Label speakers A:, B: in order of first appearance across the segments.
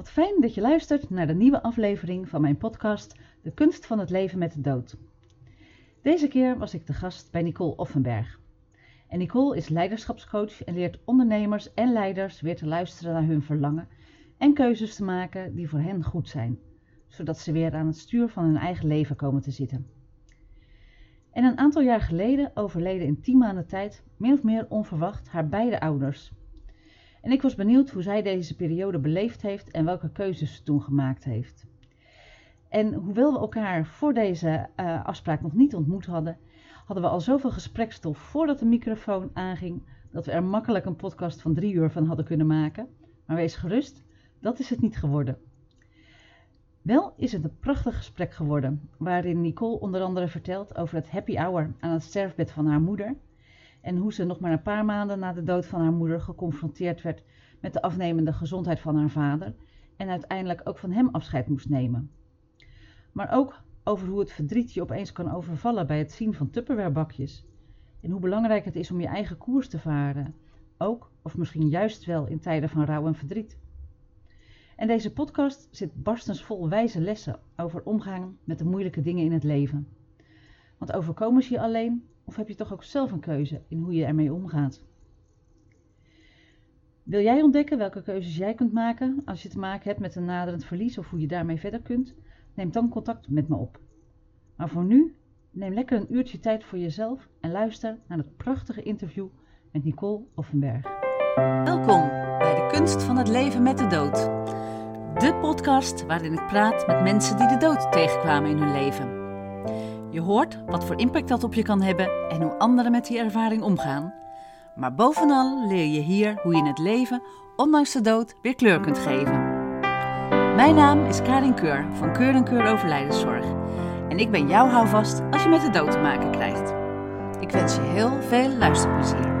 A: Wat fijn dat je luistert naar de nieuwe aflevering van mijn podcast De kunst van het leven met de dood. Deze keer was ik de gast bij Nicole Offenberg. En Nicole is leiderschapscoach en leert ondernemers en leiders weer te luisteren naar hun verlangen en keuzes te maken die voor hen goed zijn, zodat ze weer aan het stuur van hun eigen leven komen te zitten. En een aantal jaar geleden overleden in tien maanden tijd, min of meer onverwacht, haar beide ouders. En ik was benieuwd hoe zij deze periode beleefd heeft en welke keuzes ze toen gemaakt heeft. En hoewel we elkaar voor deze uh, afspraak nog niet ontmoet hadden, hadden we al zoveel gesprekstof voordat de microfoon aanging, dat we er makkelijk een podcast van drie uur van hadden kunnen maken. Maar wees gerust, dat is het niet geworden. Wel is het een prachtig gesprek geworden, waarin Nicole onder andere vertelt over het happy hour aan het sterfbed van haar moeder en hoe ze nog maar een paar maanden na de dood van haar moeder geconfronteerd werd met de afnemende gezondheid van haar vader en uiteindelijk ook van hem afscheid moest nemen. Maar ook over hoe het verdriet je opeens kan overvallen bij het zien van tupperwarebakjes en hoe belangrijk het is om je eigen koers te varen, ook of misschien juist wel in tijden van rouw en verdriet. En deze podcast zit barstensvol wijze lessen over omgaan met de moeilijke dingen in het leven. Want overkomen ze je alleen of heb je toch ook zelf een keuze in hoe je ermee omgaat? Wil jij ontdekken welke keuzes jij kunt maken als je te maken hebt met een naderend verlies of hoe je daarmee verder kunt? Neem dan contact met me op. Maar voor nu, neem lekker een uurtje tijd voor jezelf en luister naar het prachtige interview met Nicole Offenberg. Welkom bij de kunst van het leven met de dood. De podcast waarin ik praat met mensen die de dood tegenkwamen in hun leven. Je hoort wat voor impact dat op je kan hebben en hoe anderen met die ervaring omgaan. Maar bovenal leer je hier hoe je het leven, ondanks de dood, weer kleur kunt geven. Mijn naam is Karin Keur van Keur en Keur Overlijdenszorg. En ik ben jouw houvast als je met de dood te maken krijgt. Ik wens je heel veel luisterplezier.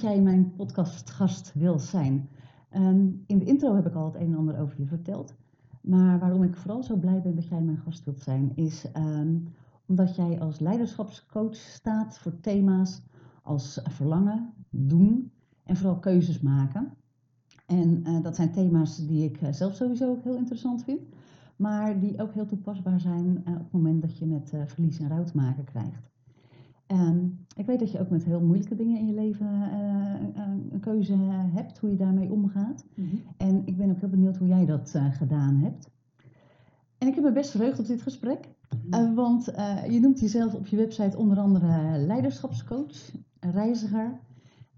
A: Dat jij mijn podcastgast wil zijn. Ehm, in de intro heb ik al het een en ander over je verteld. Maar waarom ik vooral zo blij ben dat jij mijn gast wilt zijn, is ehm, omdat jij als leiderschapscoach staat voor thema's als verlangen, doen en vooral keuzes maken. En uh, dat zijn thema's die ik eh, zelf sowieso ook heel interessant vind, maar die ook heel toepasbaar zijn uh, op het moment dat je met verlies en rouw te maken krijgt. Um, ik weet dat je ook met heel moeilijke dingen in je leven uh, een keuze hebt, hoe je daarmee omgaat. Mm -hmm. En ik ben ook heel benieuwd hoe jij dat uh, gedaan hebt. En ik heb me best verheugd op dit gesprek, mm -hmm. want je noemt jezelf op je website onder andere leiderschapscoach, reiziger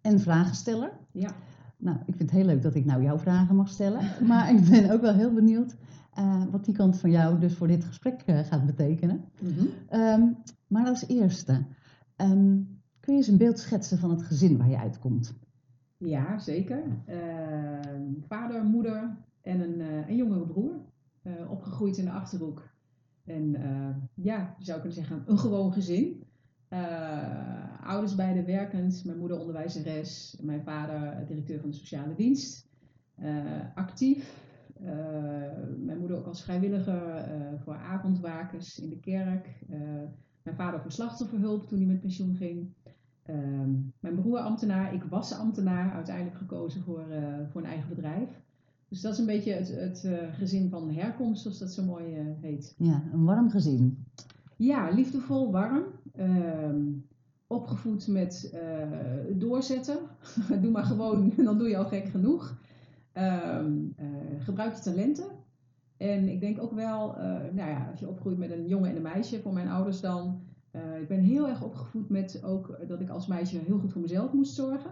A: en vragensteller. Ja. Nou, ik vind het heel leuk dat ik nou jouw vragen mag stellen, maar ik ben ook wel heel benieuwd wat die kant van jou dus voor dit gesprek gaat betekenen. Mm -hmm. um, maar als eerste, Um, kun je eens een beeld schetsen van het gezin waar je uitkomt?
B: Ja, zeker. Uh, vader, moeder en een, uh, een jongere broer. Uh, opgegroeid in de Achterhoek. En eh, ja, je zou kunnen zeggen een gewoon gezin. ouders beide werkend. Mijn moeder onderwijzeres. Mijn vader directeur van de sociale dienst. actief. mijn moeder ook als vrijwilliger voor avondwakers in de kerk. Mijn vader voor slachtofferhulp toen hij met pensioen ging. Ehm, mijn broer ambtenaar, ik was ambtenaar, uiteindelijk gekozen voor, uh, voor een eigen bedrijf. Dus dat is een beetje het, het uh, gezin van herkomst, zoals dat zo mooi uh, heet.
A: Ja, een warm gezin.
B: Ja, liefdevol, warm. Ehm, opgevoed met doorzetten. doe maar gewoon, dan doe je al gek genoeg. Ehm, gebruik je talenten. En ik denk ook wel, nou ja, als je opgroeit met een jongen en een meisje, voor mijn ouders dan. Uh, ik ben heel erg opgevoed met ook dat ik als meisje heel goed voor mezelf moest zorgen.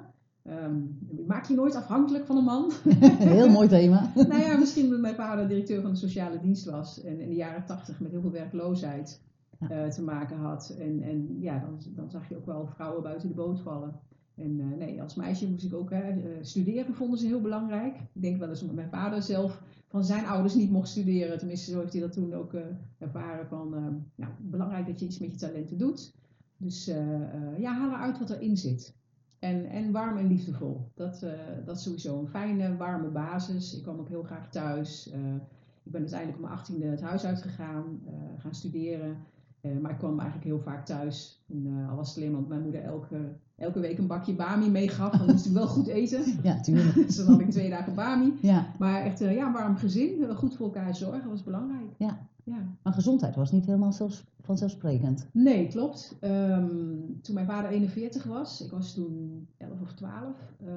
B: Um, maak je nooit afhankelijk van een man.
A: heel mooi thema.
B: nou ja, misschien omdat mijn vader directeur van de sociale dienst was. En in de jaren tachtig met heel veel werkloosheid uh, te maken had. En, en ja, dan, dan zag je ook wel vrouwen buiten de boot vallen. En uh, nee, als meisje moest ik ook studeren, vonden ze heel belangrijk. Ik denk wel eens omdat mijn vader zelf van zijn ouders niet mocht studeren. Tenminste, zo heeft hij dat toen ook uh, ervaren van, nou, belangrijk dat je iets met je talenten doet. Dus ja, haal eruit wat erin zit. En, en warm en liefdevol. Dat, dat is sowieso een fijne, warme basis. Ik kwam ook heel graag thuis. Ik ben uiteindelijk om mijn achttiende het huis uitgegaan, gaan studeren. Maar ik kwam eigenlijk heel vaak thuis. En, al was het alleen maar mijn moeder elke, elke week een bakje bami meegaf. Dan moest ik wel goed eten.
A: Ja, tuurlijk.
B: dus dan had ik twee dagen bami.
A: Ja.
B: Maar echt ja, een warm gezin. Goed voor elkaar zorgen was belangrijk.
A: Ja.
B: ja.
A: Maar gezondheid was niet helemaal zelfs vanzelfsprekend.
B: Nee, klopt. Um, toen mijn vader 41 was, ik was toen 11 of 12, uh,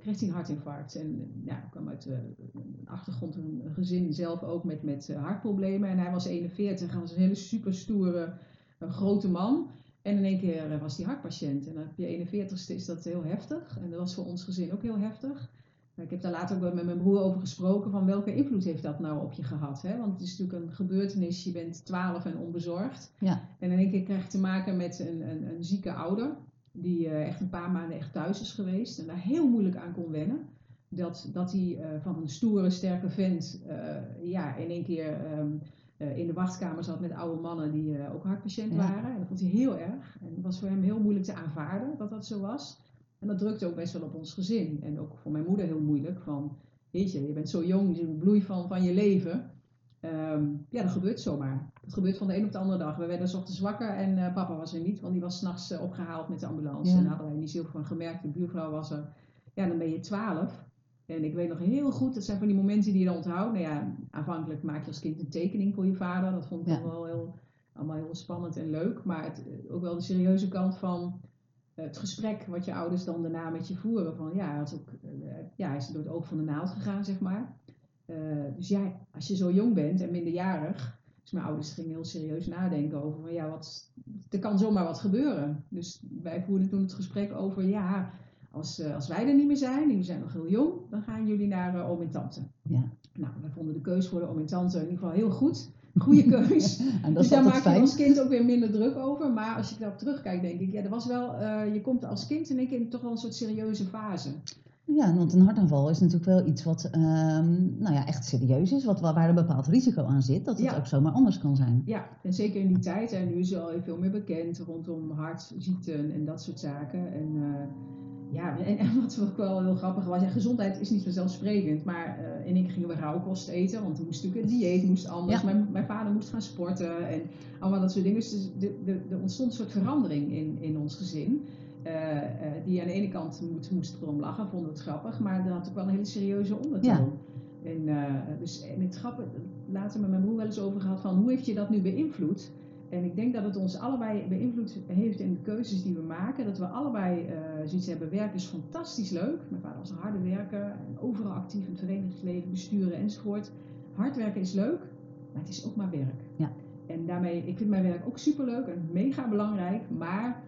B: kreeg hij een hartinfarct. En ja, ik kwam uit uh, een achtergrond, een gezin zelf ook met, met uh, hartproblemen. En hij was 41, hij was een hele super stoere, grote man. En in één keer was hij hartpatiënt. En op je 41ste is dat heel heftig. En dat was voor ons gezin ook heel heftig. Ik heb daar later ook met mijn broer over gesproken van welke invloed heeft dat nou op je gehad. Hè? Want het is natuurlijk een gebeurtenis, je bent 12 en onbezorgd.
A: Ja.
B: En in één keer krijg je te maken met een, een, een zieke ouder, die uh, echt een paar maanden echt thuis is geweest en daar heel moeilijk aan kon wennen. Dat, dat hij uh, van een stoere, sterke vent uh, ja, in één keer um, in de wachtkamer zat met oude mannen die ook hartpatiënt
A: Ja.
B: waren. En dat vond hij heel erg. En het was voor hem heel moeilijk te aanvaarden dat dat zo was. En dat drukte ook best wel op ons gezin. En ook voor mijn moeder heel moeilijk. Van, weet je, je bent zo jong, je de bloei van, van je leven. Um, ja, dat gebeurt zomaar. Dat gebeurt van de een op de andere dag. We werden ochtends wakker en uh, papa was er niet, want die was s'nachts uh, opgehaald met de ambulance.
A: Ja.
B: En daar hadden wij niet zoveel van gemerkt. De buurvrouw was er. Ja, dan ben je twaalf. En ik weet nog heel goed, dat zijn van die momenten die je dan onthoudt. Nou ja, aanvankelijk maak je als kind een tekening voor je vader. Dat vond ik
A: Ja.
B: wel heel, allemaal heel spannend en leuk. Maar het, ook wel de serieuze kant van het gesprek wat je ouders dan daarna met je voeren. Van ja, hij, had ook, ja, hij is door het oog van de naald gegaan, zeg maar. Uh, dus ja, als je zo jong bent en minderjarig. Dus mijn ouders gingen heel serieus nadenken over van ja, wat, er kan zomaar wat gebeuren. Dus wij voerden toen het gesprek over ja, als, uh, als wij er niet meer zijn, en jullie zijn nog heel jong, dan gaan jullie naar uh, oom en tante.
A: Ja.
B: Nou, wij vonden de keus voor de oom en tante in ieder geval heel goed. Goede keus.
A: En dat
B: dus daar maak je als kind ook weer minder druk over. Maar als je daarop terugkijkt, denk ik, ja, er was wel, uh, je komt als kind in één keer toch wel een soort serieuze fase.
A: Ja, want een hartaanval is natuurlijk wel iets wat um, nou ja, echt serieus is, wat, waar een bepaald risico aan zit, dat het
B: Ja.
A: ook zomaar anders kan zijn.
B: Ja, en zeker in die tijd. En nu is er al veel meer bekend rondom hartziekten en dat soort zaken. En uh, ja, en, en, wat ook wel heel grappig was, ja, gezondheid is niet vanzelfsprekend. Maar uh, in één keer gingen we rauwkost eten, want er moest natuurlijk het dieet moest anders.
A: Ja.
B: Mijn, mijn vader moest gaan sporten en allemaal dat soort dingen. Dus er ontstond een soort verandering in, in ons gezin. Uh, uh, die aan de ene kant moest, moest erom lachen, vonden het grappig, maar dat had ook wel een hele serieuze ondertoon.
A: Ja.
B: En, uh, dus, en het grappige, later met mijn broer wel eens over gehad van hoe heeft je dat nu beïnvloed? En ik denk dat het ons allebei beïnvloed heeft in de keuzes die we maken. Dat we allebei uh, zoiets hebben, werk is fantastisch leuk. Mijn vader was een harde werker, en overal actief in het verenigingsleven, besturen enzovoort. Hard werken is leuk, maar het is ook maar werk.
A: Ja.
B: En daarmee, ik vind mijn werk ook superleuk en mega belangrijk, maar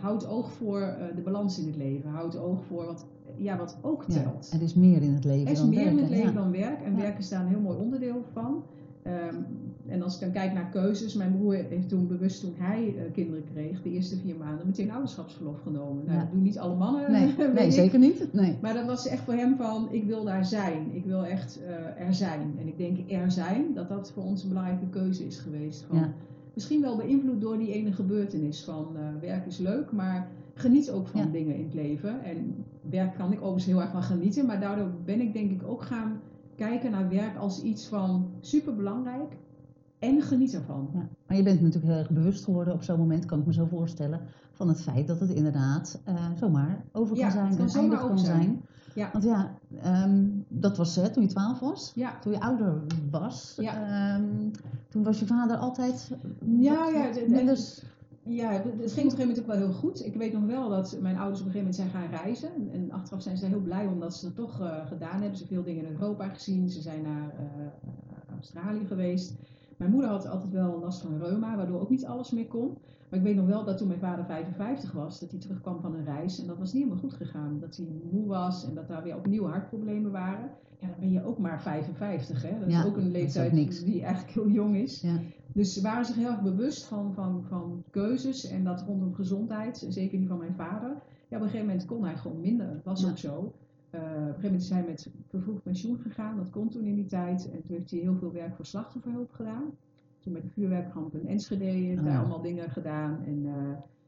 B: houd oog voor uh, de balans in het leven. Houd oog voor wat, ja, wat ook telt.
A: Ja, er is meer in het leven
B: er is
A: dan
B: meer
A: werken.
B: in het leven
A: ja.
B: dan werk. En
A: Ja.
B: werk is daar een heel mooi onderdeel van. Um, en als ik dan kijk naar keuzes, mijn broer heeft toen bewust toen hij uh, kinderen kreeg, de eerste vier maanden, meteen ouderschapsverlof genomen. Nou,
A: Ja.
B: dat doen niet alle mannen.
A: Nee, nee zeker niet. Nee.
B: Maar dat was echt voor hem van, ik wil daar zijn. Ik wil echt uh, er zijn. En ik denk er zijn, dat dat voor ons een belangrijke keuze is geweest. Van,
A: Ja.
B: Misschien wel beïnvloed door die ene gebeurtenis van uh, werk is leuk, maar geniet ook van
A: Ja.
B: dingen in het leven. En werk kan ik overigens heel erg van genieten, maar daardoor ben ik denk ik ook gaan kijken naar werk als iets van super belangrijk en geniet ervan.
A: Ja. Maar je bent natuurlijk heel erg bewust geworden op zo'n moment, kan ik me zo voorstellen, van het feit dat het inderdaad uh, zomaar over kan
B: Ja,
A: zijn
B: het kan zomaar
A: kan
B: over zijn.
A: zijn.
B: Ja.
A: Want ja, ehm, dat was hè, toen je twaalf was,
B: Ja.
A: toen je ouder was.
B: Ja.
A: ehm, toen was je vader altijd
B: Ja, ja,
A: minder
B: de- Ja, het ging op een gegeven moment ook wel heel goed. Ik weet nog wel dat mijn ouders op een gegeven moment zijn gaan reizen. En- achteraf zijn ze heel blij omdat ze het toch eh, gedaan hebben. Ze hebben veel dingen in Europa gezien. Ze zijn naar eh, Australië geweest. Mijn moeder had altijd wel last van reuma, waardoor ook niet alles meer kon. Maar ik weet nog wel dat toen mijn vader 55 was, dat hij terugkwam van een reis. En dat was niet helemaal goed gegaan. Dat hij moe was en dat daar weer opnieuw hartproblemen waren. Ja, dan ben je ook maar 55, hè. Dat
A: Ja,
B: is ook een
A: ook
B: leeftijd die eigenlijk heel jong is.
A: Ja.
B: Dus ze waren zich heel erg bewust van, van, van keuzes en dat rondom gezondheid, zeker die van mijn vader. Ja, op een gegeven moment kon hij gewoon minder. Dat was
A: Ja.
B: ook zo. Eh, op een gegeven moment is hij met vervroegd pensioen gegaan. Dat kon toen in die tijd. En toen heeft hij heel veel werk voor slachtofferhulp gedaan. Toen met de vuurwerkramp in Enschede heeft
A: Oh
B: hij
A: ja.
B: allemaal dingen gedaan. En eh,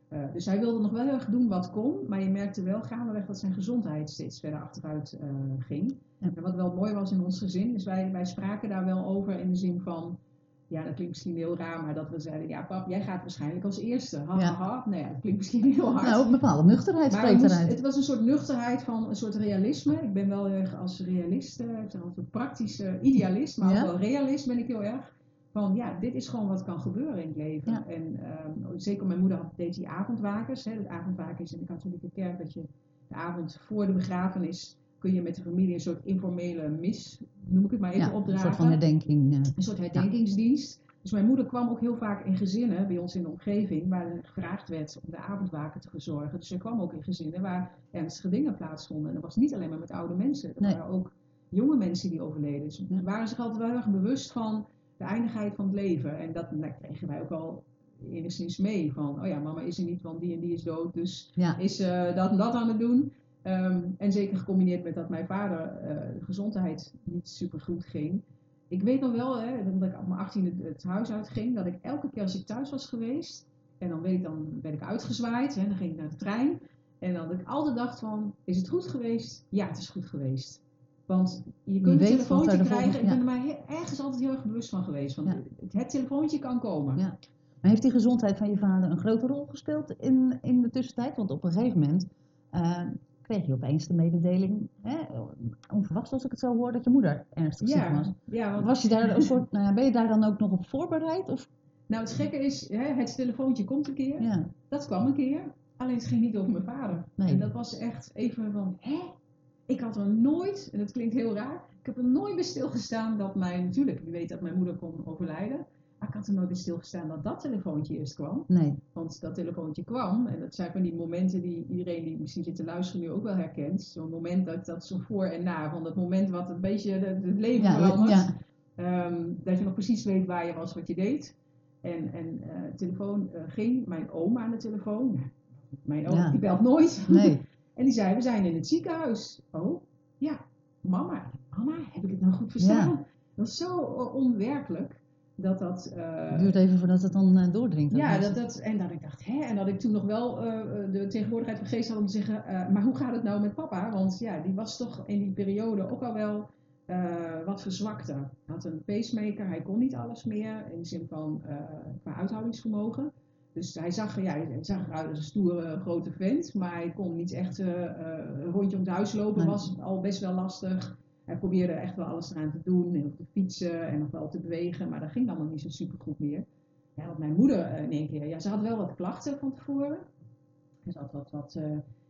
B: Eh, dus hij wilde nog wel heel erg doen wat kon, maar je merkte wel gaandeweg dat zijn gezondheid steeds verder achteruit eh, ging.
A: Ja.
B: En wat wel mooi was in ons gezin, is wij, wij spraken daar wel over in de zin van, ja dat klinkt misschien heel raar, maar dat we zeiden, ja pap, jij gaat waarschijnlijk als eerste. Ha,
A: Ja.
B: ha. Nee, dat klinkt misschien heel hard.
A: Nou, een bepaalde nuchterheid
B: Maar
A: spreekt eruit.
B: het was een soort nuchterheid van een soort realisme. Ik ben wel erg als realist, ik zeg altijd een praktische idealist, maar
A: Ja.
B: ook wel realist ben ik heel erg. Van ja, dit is gewoon wat kan gebeuren in het leven.
A: Ja.
B: En ehm, zeker mijn moeder had, deed die avondwakers. Hè. Het avondwaken is in de katholieke kerk dat je de avond voor de begrafenis kun je met de familie een soort informele mis, noem ik het maar even,
A: Ja, een
B: opdragen
A: soort van herdenking.
B: een soort herdenkingsdienst. Dus mijn moeder kwam ook heel vaak in gezinnen bij ons in de omgeving waar er gevraagd werd om de avondwaken te verzorgen. Dus ze kwam ook in gezinnen waar ernstige dingen plaatsvonden. En dat was niet alleen maar met oude mensen, er
A: Nee.
B: waren ook jonge mensen die overleden. Dus waren zich altijd wel heel erg bewust van de eindigheid van het leven. En dat kregen wij ook al enigszins mee. Van, oh ja, mama is er niet, want die en die is dood. Dus
A: Ja,
B: is eh, dat en dat aan het doen. Ehm, en zeker gecombineerd met dat mijn vader eh, de gezondheid niet super goed ging. Ik weet nog wel, hè, dat ik op mijn 18e het, het huis uitging, dat ik elke keer als ik thuis was geweest, en dan, weet ik, dan werd ik uitgezwaaid, hè, dan ging ik naar de trein. En dan dat ik altijd dacht van, is het goed geweest? Ja, het is goed geweest. Want je kunt een telefoontje krijgen.
A: volgende-
B: Ik ben er mij he- ergens altijd heel erg bewust van geweest. Want
A: Ja.
B: het, telefoontje kan komen.
A: Ja. Maar heeft die gezondheid van je vader een grote rol gespeeld in, in de tussentijd? Want op een gegeven moment eh, kreeg je opeens de mededeling, hè, onverwachts als ik het zo hoor, dat je moeder ernstig ziek was.
B: ja, ja, want
A: Was je daar een soort, nou ja, ben je daar dan ook nog op voorbereid? Of,
B: Nou, het gekke is, hè, het telefoontje komt een keer.
A: ja,
B: Dat kwam een keer. Alleen het ging niet over mijn vader.
A: Nee.
B: En dat was echt even van, hè? Ik had er nooit, en dat klinkt heel raar, ik heb er nooit bij stilgestaan dat mijn, natuurlijk, je weet dat mijn moeder kon overlijden. Maar ik had er nooit bij stilgestaan dat dat telefoontje eerst kwam.
A: nee,
B: Want dat telefoontje kwam, en dat zijn van die momenten die iedereen die misschien zit te luisteren nu ook wel herkent. Zo'n moment dat dat zo voor en na, van dat moment wat een beetje het, leven
A: ja,
B: verandert.
A: ja,
B: Ehm, dat je nog precies weet waar je was, wat je deed. En, en eh, de telefoon eh, ging, mijn oma aan de telefoon. Mijn oma,
A: Ja.
B: die belt nooit.
A: nee,
B: En die zei, we zijn in het ziekenhuis. Oh, ja, mama. Mama, heb ik het nou goed verstaan? Dat is zo eh, onwerkelijk. Dat dat... eh,
A: het duurt even voordat het dan eh, doordringt.
B: ja, dat, dat, en dat ik dacht, hè, en dat ik toen nog wel de tegenwoordigheid van geest had om te zeggen, maar hoe gaat het nou met papa? Want ja, die was toch in die periode ook al wel wat verzwakter. Hij had een pacemaker, hij kon niet alles meer, in de zin van qua uithoudingsvermogen. Dus hij zag, ja, hij zag eruit als een stoere grote vent, maar hij kon niet echt eh, eh, een rondje om het huis lopen,
A: Nee.
B: was al best wel lastig. Hij probeerde echt wel alles eraan te doen, en op te fietsen en nog wel te bewegen, maar dat ging allemaal niet zo super goed meer. Ja, want mijn moeder eh, in één keer, ja, ze had wel wat klachten van tevoren. Ze had wat, wat, eh,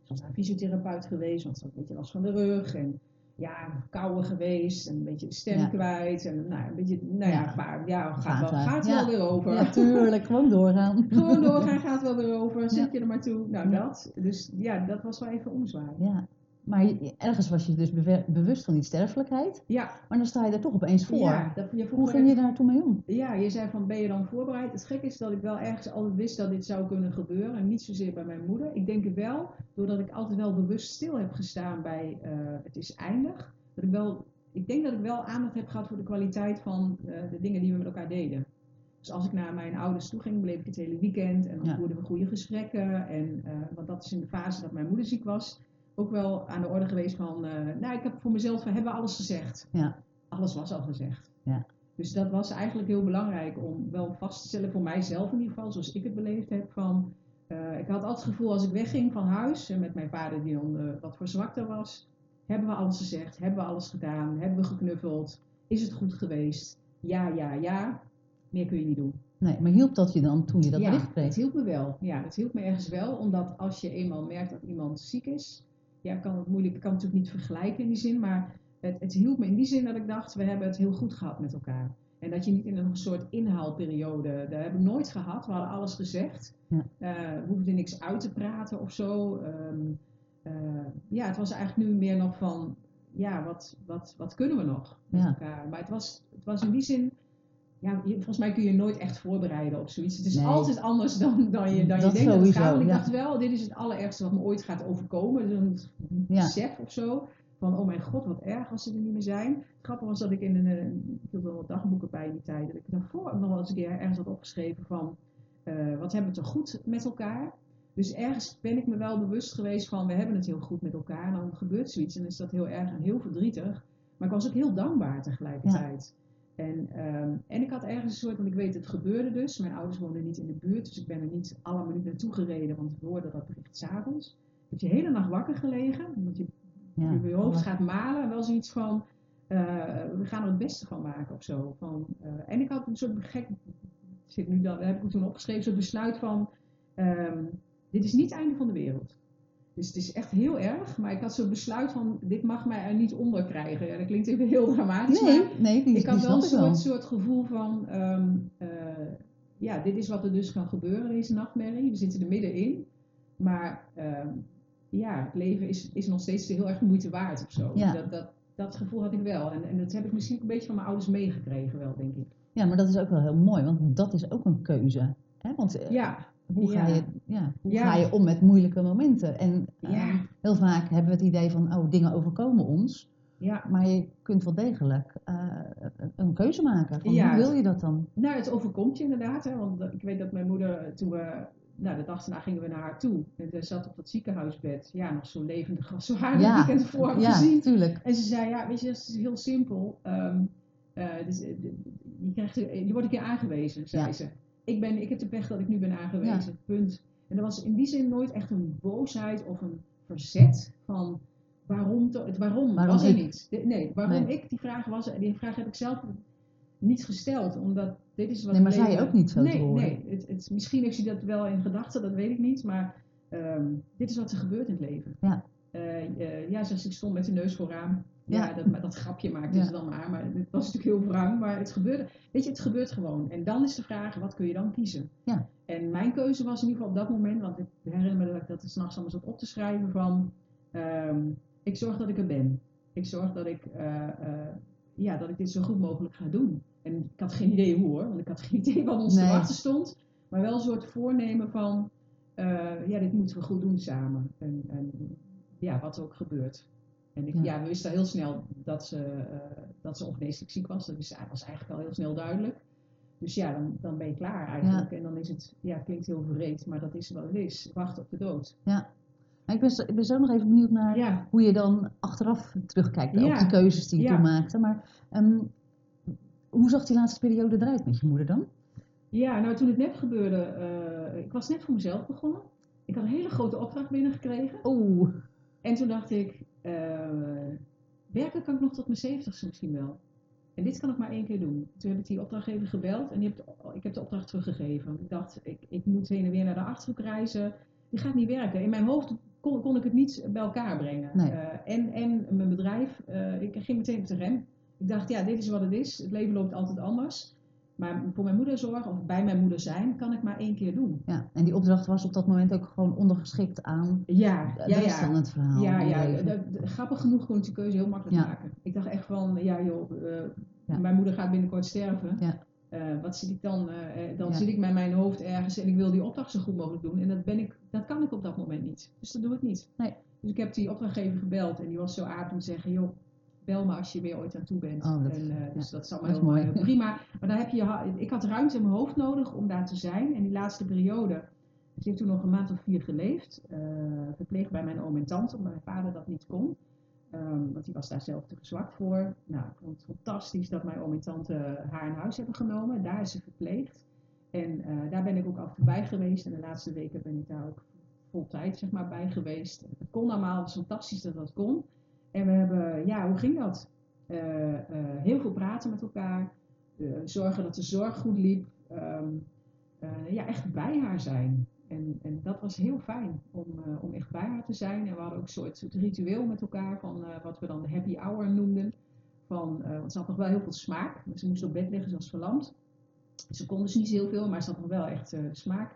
B: ze was naar een fysiotherapeut geweest, want ze had een beetje last van de rug. En ja, verkouden geweest en een beetje de stem
A: Ja.
B: kwijt. En nou, een beetje, nou ja,
A: Ja.
B: maar, ja gaat,
A: Gaat
B: wel, gaat
A: Ja.
B: wel weer over.
A: Ja, tuurlijk, gewoon doorgaan.
B: Gewoon doorgaan, gaat wel weer over. Zet je er maar toe. Nou, dat. Dus ja, dat was wel even omzwaai.
A: Ja, maar ergens was je dus bewust van die sterfelijkheid,
B: Ja,
A: maar dan sta je er toch opeens voor.
B: ja, dat, je
A: Hoe ging je daar toen mee om?
B: Ja, je zei van ben je dan voorbereid? Het gek is dat ik wel ergens altijd wist dat dit zou kunnen gebeuren. En niet zozeer bij mijn moeder. Ik denk het wel, doordat ik altijd wel bewust stil heb gestaan bij eh, het is eindig. Dat ik wel, ik denk dat ik wel aandacht heb gehad voor de kwaliteit van eh, de dingen die we met elkaar deden. Dus als ik naar mijn ouders toe ging, bleef ik het hele weekend. En dan
A: Ja.
B: voerden we goede gesprekken. En, eh, want dat is in de fase dat mijn moeder ziek was. Ook wel aan de orde geweest van, eh, nou ik heb voor mezelf, we hebben alles gezegd.
A: Ja.
B: Alles was al gezegd.
A: Ja.
B: Dus dat was eigenlijk heel belangrijk om wel vast te stellen, voor mijzelf in ieder geval, zoals ik het beleefd heb. Van, eh, ik had altijd het gevoel als ik wegging van huis, en met mijn vader die dan eh, wat verzwakter was, hebben we alles gezegd, hebben we alles gedaan, hebben we geknuffeld, is het goed geweest? Ja, ja, ja. Meer kun je niet doen.
A: Nee, maar hielp dat je dan toen je dat
B: ja,
A: bericht kreeg?
B: het hielp me wel. Ja, het hielp me ergens wel, omdat als je eenmaal merkt dat iemand ziek is, ja, kan het moeilijk, ik kan het natuurlijk niet vergelijken in die zin, maar het, het hielp me in die zin dat ik dacht, we hebben het heel goed gehad met elkaar. En dat je niet in een soort inhaalperiode, daar heb ik nooit gehad, we hadden alles gezegd.
A: Ja.
B: Eh, we hoefden niks uit te praten of zo. Ehm, eh, ja, het was eigenlijk nu meer nog van, ja, wat, wat, wat kunnen we nog met
A: Ja.
B: elkaar? Maar het was, het was in die zin, ja, je- volgens mij kun je nooit echt voorbereiden op zoiets. Het is
A: Nee.
B: altijd anders dan, dan je, dan je
A: Dat
B: denkt dat het
A: sowieso,
B: gaat. Want ik
A: ja.
B: dacht wel, dit is het allerergste wat me ooit gaat overkomen. Een
A: Ja.
B: besef of zo. Van, oh mijn god, wat erg als ze er niet meer zijn. Het grappige was dat ik in een, eh, ik hield wel wat dagboeken bij in die tijd. Dat ik daarvoor nog wel eens een keer ergens had opgeschreven van, eh, wat hebben we toch goed met elkaar. Dus ergens ben ik me wel bewust geweest van, we hebben het heel goed met elkaar. En dan gebeurt zoiets en is dat heel erg en heel verdrietig. Maar ik was ook heel dankbaar tegelijkertijd. En, ehm, en ik had ergens een soort, want ik weet het gebeurde dus. Mijn ouders woonden niet in de buurt, dus ik ben er niet alle minuten naartoe gereden, want we hoorden dat bericht s'avonds. Ik heb je hele nacht wakker gelegen, omdat je,
A: Ja.
B: je, je hoofd gaat malen. En wel zoiets van, eh, we gaan er het beste van maken of zo. Van, eh, en ik had een soort gek, zit nu dan, heb ik toen opgeschreven, zo'n besluit van, ehm, dit is niet het einde van de wereld. Dus het is echt heel erg, maar ik had zo'n besluit van, dit mag mij er niet onder krijgen. Ja, dat klinkt even heel dramatisch, maar
A: Nee, nee, die,
B: ik had
A: die
B: wel een
A: wel.
B: soort, gevoel van, ehm, eh, ja, dit is wat er dus kan gebeuren, deze nachtmerrie. We zitten er middenin. Maar ehm, ja, het leven is, is nog steeds heel erg de moeite waard of zo.
A: Ja.
B: Dat, dat, dat gevoel had ik wel. En, en dat heb ik misschien ook een beetje van mijn ouders meegekregen wel, denk ik.
A: Ja, maar dat is ook wel heel mooi, want dat is ook een keuze. Hè? Want eh,
B: Ja,
A: hoe, ga
B: ja.
A: je, ja, hoe
B: Ja.
A: ga je om met moeilijke momenten? En eh,
B: Ja.
A: heel vaak hebben we het idee van, oh, dingen overkomen ons.
B: ja.
A: Maar je kunt wel degelijk eh, een keuze maken. Van. Hoe wil je dat dan?
B: Nou, het overkomt je inderdaad. Hè, want dat- ik weet dat mijn moeder, toen we, nou, de dag daarna gingen we naar haar toe. En ze zat op dat ziekenhuisbed. Ja, nog zo levendig als we haar
A: Ja.
B: het weekend hebben
A: ja,
B: gezien.
A: tuurlijk.
B: En ze zei, ja, weet je, dat is heel simpel. Ehm, eh, dus, eh, je, krijgt, je wordt een keer aangewezen, zei
A: Ja.
B: ze. Ik, ben, ik heb de pech dat ik nu ben aangewezen, punt. En er was in die zin nooit echt een boosheid of een verzet van waarom, to- het waarom,
A: Waarom
B: was er niet. De- nee, waarom
A: Nee.
B: ik, die vraag, was, die vraag heb ik zelf niet gesteld, omdat dit is wat
A: Nee, maar
B: het
A: zei je
B: leven-
A: ook niet zo
B: nee. Nee, het, het, misschien heeft ze dat wel in gedachten, dat weet ik niet, maar ehm, dit is wat er gebeurt in het leven.
A: Ja.
B: Eh, ja, zoals ik stond met de neus vooraan. Ja,
A: Ja.
B: dat, dat grapje maakte ze dan maar. Maar het was natuurlijk heel wrang. Maar het gebeurde. Weet je, het gebeurt gewoon. En dan is de vraag, wat kun je dan kiezen?
A: Ja.
B: En mijn keuze was in ieder geval op dat moment, want ik herinner me dat ik dat s'nachts allemaal zat op te schrijven van, ehm, ik zorg dat ik er ben. Ik zorg dat ik, eh, eh, ja, dat ik dit zo goed mogelijk ga doen. En ik had geen idee hoe hoor, want ik had geen idee wat ons
A: Nee.
B: te wachten stond. Maar wel een soort voornemen van, eh, ja, dit moeten we goed doen samen. En, en ja, wat er ook gebeurt. En ik,
A: Ja.
B: ja. we wisten heel snel dat ze, eh, dat ze ongeneeslijk ziek was. Dat was eigenlijk al heel snel duidelijk. Dus ja, dan, dan ben je klaar eigenlijk. En dan is het, ja, het klinkt heel vreed, maar dat is wat het is. Wachten op de dood.
A: Maar ik ben, zo- ik ben zo nog even benieuwd naar
B: Ja,
A: hoe je dan achteraf terugkijkt op
B: Ja.
A: de keuzes die je
B: Ja.
A: toen maakte. Maar ehm, hoe zag die laatste periode eruit met je moeder dan?
B: ja nou toen het net gebeurde, eh, ik was net voor mezelf begonnen. Ik had een hele grote opdracht binnengekregen.
A: Oeh,
B: En toen dacht ik, eh, werken kan ik nog tot mijn zeventigste misschien wel. En dit kan ik maar één keer doen. Toen heb ik die opdrachtgever gebeld en die heb de- ik heb de opdracht teruggegeven. Ik dacht, ik, ik moet heen en weer naar de Achterhoek reizen. Die gaat niet werken. In mijn hoofd kon, kon ik het niet bij elkaar brengen.
A: Nee.
B: Eh, en, en mijn bedrijf, eh, ik ging meteen op de rem. Ik dacht, ja, dit is wat het is. Het leven loopt altijd anders. Maar voor mijn moeder zorgen of bij mijn moeder zijn, kan ik maar één keer doen.
A: ja. En die opdracht was op dat moment ook gewoon ondergeschikt aan
B: Ja,
A: de
B: ja, ja.
A: van het verhaal.
B: Ja, ja
A: leven.
B: de- de- grappig genoeg kon ik die keuze heel makkelijk
A: Ja.
B: maken. Ik dacht echt van, ja joh,
A: Ja.
B: mijn moeder gaat binnenkort sterven.
A: Ja.
B: Eh, wat zit ik dan? eh, dan
A: Ja.
B: zit ik met mijn hoofd ergens en ik wil die opdracht zo goed mogelijk doen. En dat, ben ik, dat kan ik op dat moment niet. Dus dat doe ik niet.
A: Nee.
B: Dus ik heb die opdrachtgever gebeld en die was zo aardig om te zeggen, joh, bel me als je weer ooit aan toe bent.
A: Oh, dat-
B: en, eh, dus dat is allemaal
A: dat is mooi.
B: eh, prima. Maar dan heb je, ik had ruimte in mijn hoofd nodig om daar te zijn. En die laatste periode, dus ik heb toen nog een maand of vier geleefd. eh, verpleegd bij mijn oom en tante, omdat mijn vader dat niet kon. Ehm, want die was daar zelf te gezwakt voor. Nou, ik vond het fantastisch dat mijn oom en tante haar in huis hebben genomen. Daar is ze verpleegd. En daar ben ik ook af en toe bij geweest. En de laatste weken ben ik daar ook vol tijd zeg maar, bij geweest. Het kon allemaal, het was fantastisch dat dat kon. En we hebben, ja, hoe ging dat? Eh, eh, heel veel praten met elkaar. eh, zorgen dat de zorg goed liep. Ehm, eh, ja, echt bij haar zijn. En, en dat was heel fijn om, om echt bij haar te zijn. En we hadden ook een soort, ritueel met elkaar van wat we dan de happy hour noemden. Van, want ze had nog wel heel veel smaak. Ze moest op bed liggen zoals verlamd. Ze kon dus niet heel veel, maar ze had nog wel echt smaak,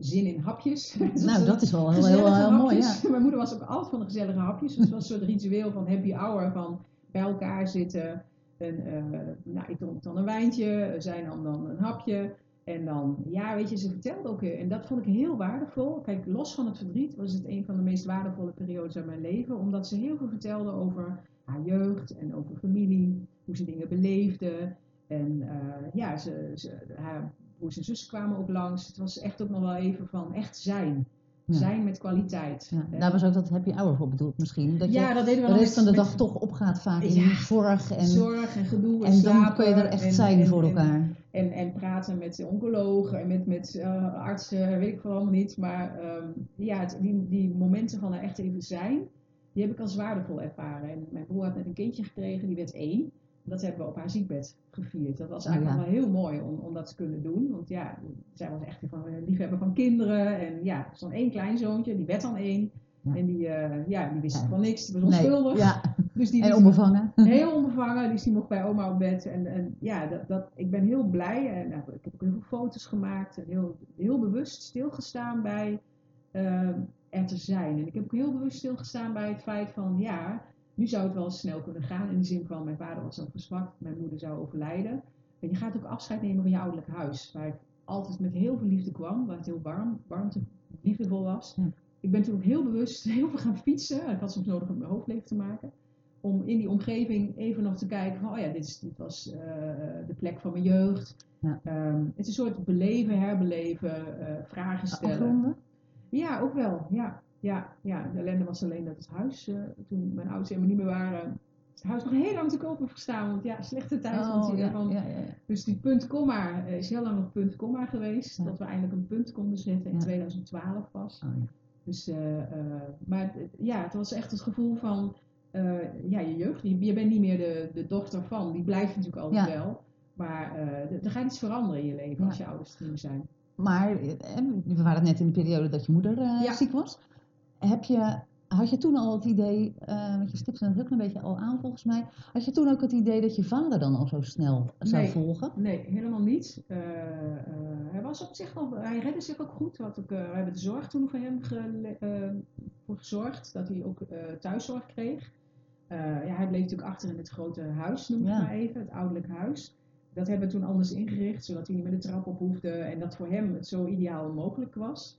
B: zin in hapjes.
A: Nou, dat is wel heel, heel, mooi, ja.
B: Mijn moeder was ook altijd van de gezellige hapjes. Dus het was een soort ritueel van happy hour, van bij elkaar zitten. En, eh, nou, ik dronk dan een wijntje, zij nam dan een hapje. En dan, ja, weet je, ze vertelde ook, eh, en dat vond ik heel waardevol. Kijk, los van het verdriet was het een van de meest waardevolle periodes uit mijn leven. Omdat ze heel veel vertelde over haar jeugd en over familie, hoe ze dingen beleefde. En eh, ja, ze, ze, haar broers en zussen kwamen ook langs. Het was echt ook nog wel even van echt zijn.
A: Ja.
B: Zijn met kwaliteit.
A: Ja,
B: Eh,
A: daar was ook dat happy hour voor bedoeld misschien. Dat je
B: ja, dat deden we
A: de
B: dan
A: rest van de dag toch opgaat vaak in
B: Ja.
A: zorg. En,
B: zorg en gedoe en,
A: en dan
B: slapen
A: kun je er echt
B: en-
A: zijn
B: en-
A: voor
B: en-
A: elkaar.
B: En, en praten met de oncologen en met, met eh, artsen, weet ik allemaal niet. Maar ehm, ja, het- die, die momenten van er echt even zijn, die heb ik als waardevol ervaren. En mijn broer had net een kindje gekregen, die werd één. Dat hebben we op haar ziekbed gevierd. Dat was eigenlijk
A: ja.
B: wel heel mooi om, om dat te kunnen doen. Want ja, zij was echt van een liefhebber van kinderen. En ja, er was dan één kleinzoontje, die werd dan één.
A: Ja.
B: En die, eh, ja, die wist
A: Ja.
B: van niks, die was onschuldig.
A: ja,
B: Dus die
A: en onbevangen.
B: heel onbevangen, dus die mocht bij oma op bed. En, en ja, dat, dat, ik ben heel blij. En nou, ik heb ook heel veel foto's gemaakt. En heel, heel bewust stilgestaan bij eh, er te zijn. En ik heb ook heel bewust stilgestaan bij het feit van, ja, nu zou het wel snel kunnen gaan. In de zin van, mijn vader was dan verzwakt, mijn moeder zou overlijden. En je gaat ook afscheid nemen van je ouderlijk huis. Waar ik altijd met heel veel liefde kwam. Waar het heel warm, warmte, liefdevol was.
A: Ja.
B: Ik ben toen ook heel bewust heel veel gaan fietsen. Ik had soms nodig om mijn hoofd leeg te maken om in die omgeving even nog te kijken van, oh ja, dit, is, dit was eh, de plek van mijn jeugd.
A: Ja.
B: Ehm, het is een soort beleven, herbeleven, eh, vragen stellen.
A: Afronden.
B: Ja, ook wel. Ja, ja, ja. De ellende was alleen dat het huis, eh, toen mijn ouders helemaal niet meer waren, het huis nog heel lang te koop heeft gestaan. Want ja, slechte tijd. want
A: Oh, ja,
B: van,
A: ja, ja, ja.
B: Dus die punt komma eh, is heel lang nog punt komma geweest. Dat we eindelijk een punt konden zetten in
A: Ja.
B: 2012 pas.
A: Oh, ja.
B: Dus, eh, maar ja, het was echt het gevoel van, ja, je jeugd, je, je bent niet meer de, de dochter van, die blijft natuurlijk altijd wel. Maar er- gaat iets veranderen in je leven als je ouders er niet meer zijn.
A: Maar we waren net in de periode dat je moeder
B: Ja.
A: ziek was. Heb je, had je toen al het idee, eh want je stipte het ook een beetje al aan volgens mij, had je toen ook het idee dat je vader dan al zo snel zou
B: Nee.
A: volgen?
B: Nee, helemaal niet. Eh, eh, hij was op zich al, hij redde zich ook goed. Had ook, we hebben de zorg toen voor hem gele- voor gezorgd, dat hij ook thuiszorg kreeg. Ja, hij bleef natuurlijk achter in het grote huis, noem ik
A: Ja.
B: maar even, het ouderlijk huis. Dat hebben we toen anders ingericht, zodat hij niet meer de trap op hoefde en dat voor hem het zo ideaal mogelijk was.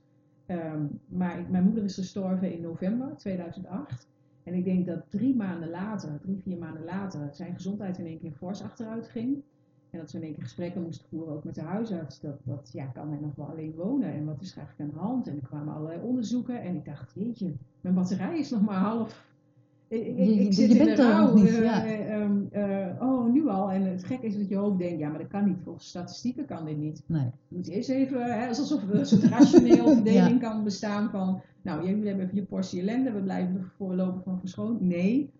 B: Ehm, maar mijn moeder is gestorven in november 2008. En ik denk dat drie maanden later, drie, vier maanden later, zijn gezondheid in één keer fors achteruit ging. En dat we in één keer gesprekken moesten voeren, ook met de huisarts. Dat, dat ja, kan hij nog wel alleen wonen? En wat is er eigenlijk aan de hand? En er kwamen allerlei onderzoeken. En ik dacht, jeetje, mijn batterij is nog maar half. Ik, zit
A: je
B: in
A: bent
B: de rouw.
A: niet,
B: eh,
A: ja.
B: eh, ehm, eh, oh, nu al. En het gekke is dat je hoofd denkt, ja, maar dat kan niet. Volgens statistieken kan dit niet.
A: Nee.
B: Je moet eerst even, hè, alsof er een soort rationeel verdeling kan bestaan van, nou, jullie hebben even je portie ellende, we blijven er voorlopig van verschoond. Nee,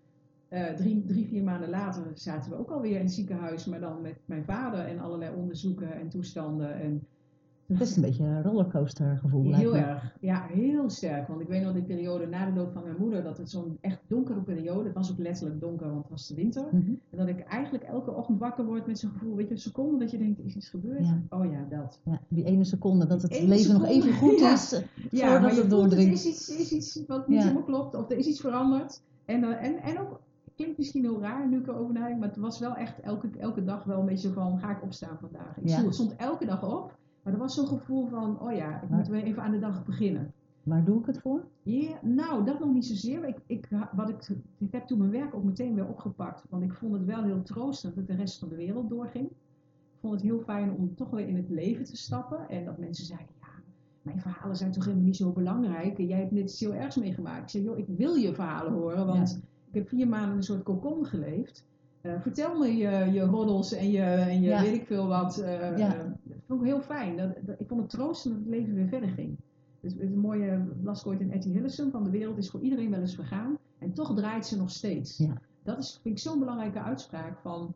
B: drie, drie, vier maanden later zaten we ook alweer in het ziekenhuis, maar dan met mijn vader en allerlei onderzoeken en toestanden. En
A: Het is een beetje een rollercoaster gevoel.
B: heel erg, ja, heel sterk. Want ik weet nog die periode na de dood van mijn moeder, dat het zo'n echt donkere periode, het was ook letterlijk donker, want het was de winter.
A: Mhm.
B: En dat ik eigenlijk elke ochtend wakker word met zo'n gevoel, weet je, een seconde dat je denkt, is iets gebeurd?
A: Ja.
B: Oh ja, dat.
A: Ja, die ene seconde dat het leven nog even goed is. eh,
B: Ja,
A: voordat
B: maar je
A: het doordringt.
B: is iets, is iets wat niet helemaal klopt, of er is iets veranderd. En, eh, en, en ook, klinkt misschien heel raar nu ik erover nadenk, maar het was wel echt elke, elke dag wel een beetje van, ga ik opstaan vandaag? Ik
A: Ja.
B: stond elke dag op, maar er was zo'n gevoel van, oh ja, ik
A: Maar-
B: moet weer even aan de dag beginnen.
A: Waar doe ik het voor?
B: Ja, nou, dat nog niet zozeer. Ik, ik, wat ik, ik heb toen mijn werk ook meteen weer opgepakt, want ik vond het wel heel troostend dat de rest van de wereld doorging. Ik vond het heel fijn om toch weer in het leven te stappen en dat mensen zeiden, ja, mijn verhalen zijn toch helemaal niet zo belangrijk. En jij hebt net iets heel ergs meegemaakt. Ik zei, joh, ik wil je verhalen horen, want ik heb vier maanden in een soort kokon geleefd. Eh, vertel me je, je roddels en je, en je
A: Ja.
B: weet ik veel wat. eh,
A: Ja.
B: Vond ik heel fijn. Dat, dat- ik vond het troostend dat het leven weer verder ging. Dus het mooie, las ik ooit in Etty Hillesum, van de wereld is voor iedereen wel eens vergaan. En toch draait ze nog steeds.
A: Ja.
B: Dat is, vind ik zo'n belangrijke uitspraak van,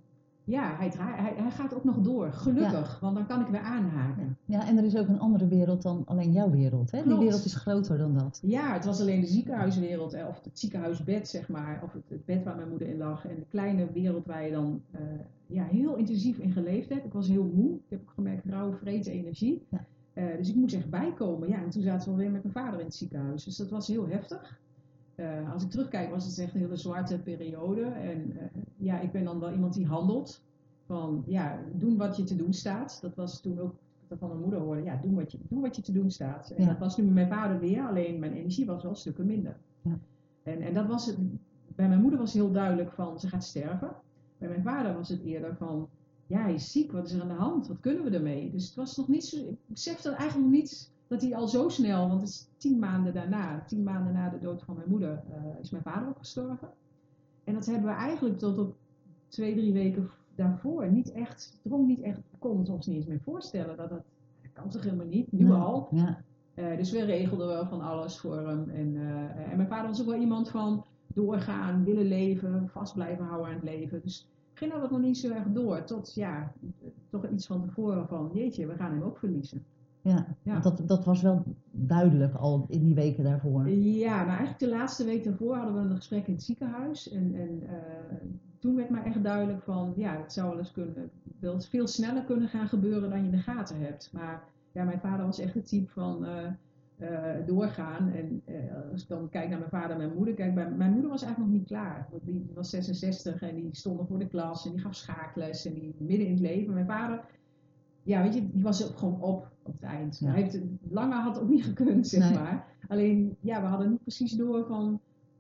B: ja, hij, hij, hij gaat ook nog door. Gelukkig, want dan kan ik weer aanhaken.
A: Ja, en er is ook een andere wereld dan alleen jouw wereld. Hè? Die wereld is groter dan dat.
B: Ja, het was alleen de ziekenhuiswereld, eh, of het ziekenhuisbed, zeg maar, of het, het bed waar mijn moeder in lag. En de kleine wereld waar je dan eh, ja, heel intensief in geleefd hebt. Ik was heel moe. Ik heb ook gemerkt, rauwe, vreten, energie.
A: Ja.
B: Eh, dus ik moest echt bijkomen. Ja, en toen zaten we weer met mijn vader in het ziekenhuis. Dus dat was heel heftig. Eh, als ik terugkijk, was het echt een hele zwarte periode. En eh, ja, ik ben dan wel iemand die handelt. Van ja, doen wat je te doen staat. Dat was toen ook van mijn moeder hoorde. Ja, doe wat je, doe wat je te doen staat. En
A: Ja.
B: dat was nu met mijn vader weer. Alleen mijn energie was wel stukken minder.
A: Ja.
B: En, en dat was het. Bij mijn moeder was heel duidelijk van ze gaat sterven. Bij mijn vader was het eerder van ja, hij is ziek. Wat is er aan de hand? Wat kunnen we ermee? Dus het was nog niet zo. Ik besefte eigenlijk nog niet dat hij al zo snel, want het is tien maanden daarna, tien maanden na de dood van mijn moeder, eh, is mijn vader ook gestorven. En dat hebben we eigenlijk tot op twee, drie weken daarvoor niet echt, drong niet echt, kon het ons niet eens meer voorstellen. Dat, dat, dat kan toch helemaal niet, nu al.
A: Ja,
B: Eh, dus we regelden wel van alles voor hem. En, eh, en mijn vader was ook wel iemand van doorgaan, willen leven, vast blijven houden aan het leven. Dus ging dat nog niet zo erg door. Tot ja, toch iets van tevoren van jeetje, we gaan hem ook verliezen.
A: Ja. Dat, dat was wel duidelijk al in die weken daarvoor.
B: Ja, nou eigenlijk de laatste week daarvoor hadden we een gesprek in het ziekenhuis. En, en eh, toen werd mij echt duidelijk van, ja, het zou wel eens kunnen, wel eens veel sneller kunnen gaan gebeuren dan je in de gaten hebt. Maar ja, mijn vader was echt het type van eh, eh, doorgaan. En als ik dan kijk naar mijn vader en mijn moeder, kijk, mijn moeder was eigenlijk nog niet klaar. Want die was 66 en die stond voor de klas en die gaf schaakles en die midden in het leven. Mijn vader, ja, weet je, die was ook gewoon op op het eind.
A: Ja.
B: Hij heeft, langer had het ook niet gekund, zeg
A: Nee.
B: maar. Alleen, ja, we hadden niet precies door van,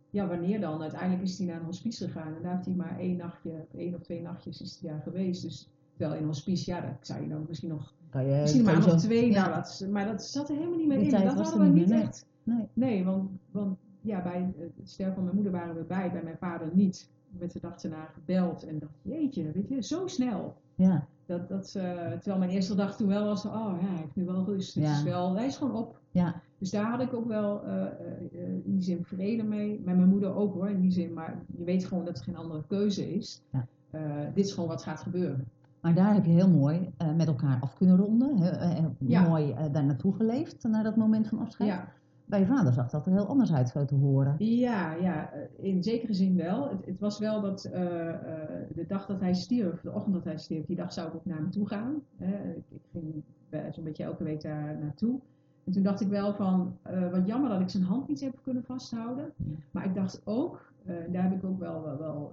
B: ja, wanneer dan? Uiteindelijk is hij naar een hospice gegaan en daar heeft hij maar één nachtje, één of twee nachtjes is hij daar geweest. Dus terwijl in een hospice, ja, dat zou je dan misschien nog,
A: Kan je,
B: misschien maar nog twee,
A: ja.
B: nou, dat, maar dat zat er helemaal niet meer in. Dat
A: was
B: hadden we
A: niet
B: echt.
A: Nee.
B: Nee, want, want ja, bij het sterven van mijn moeder waren we bij, bij mijn vader niet. Met de dag erna gebeld en dacht, jeetje, weet je, zo snel.
A: Ja,
B: Dat, dat, eh, terwijl mijn eerste dag toen wel was, oh ja, hij heeft nu wel rust. Het
A: Ja.
B: is wel, hij is gewoon op.
A: ja,
B: Dus daar had ik ook wel eh, in die zin vrede mee. Met mijn moeder ook hoor, in die zin. Maar je weet gewoon dat er geen andere keuze is.
A: Ja.
B: Dit is gewoon wat gaat gebeuren.
A: maar daar heb je heel mooi met elkaar af kunnen ronden. Heel,
B: Ja.
A: Mooi daar naartoe geleefd, naar dat moment van afscheid.
B: Ja,
A: Bij je vader zag dat er heel anders uit zo te horen.
B: ja, ja eh, in zekere zin wel. Het, het was wel dat eh, eh, de dag dat hij stierf, de ochtend dat hij stierf, die dag zou ik ook naar hem toe gaan. Hè. Ik, ik ging zo'n beetje elke week daar naartoe. En toen dacht ik wel van, wat jammer dat ik zijn hand niet heb kunnen vasthouden. Maar ik dacht ook, eh, daar heb ik ook wel, wel, wel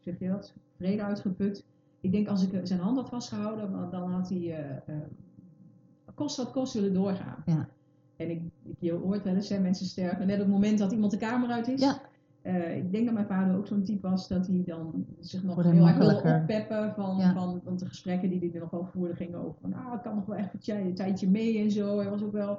B: zeg je dat, vrede uitgeput. Ik denk als ik zijn hand had vastgehouden, dan had hij kost wat kost willen doorgaan.
A: Ja.
B: En ik, ik, je hoort wel eens, hè, mensen sterven net op het moment dat iemand de kamer uit is.
A: Ja.
B: Eh, ik denk dat mijn vader ook zo'n type was dat hij dan zich nog
A: Wordt
B: heel erg wilde
A: makkelijker.
B: oppeppen van,
A: Ja.
B: van, want de gesprekken die hij er nog wel voerde gingen over van, ah, ik kan nog wel echt een tij- een tijdje mee en zo. Hij was ook wel,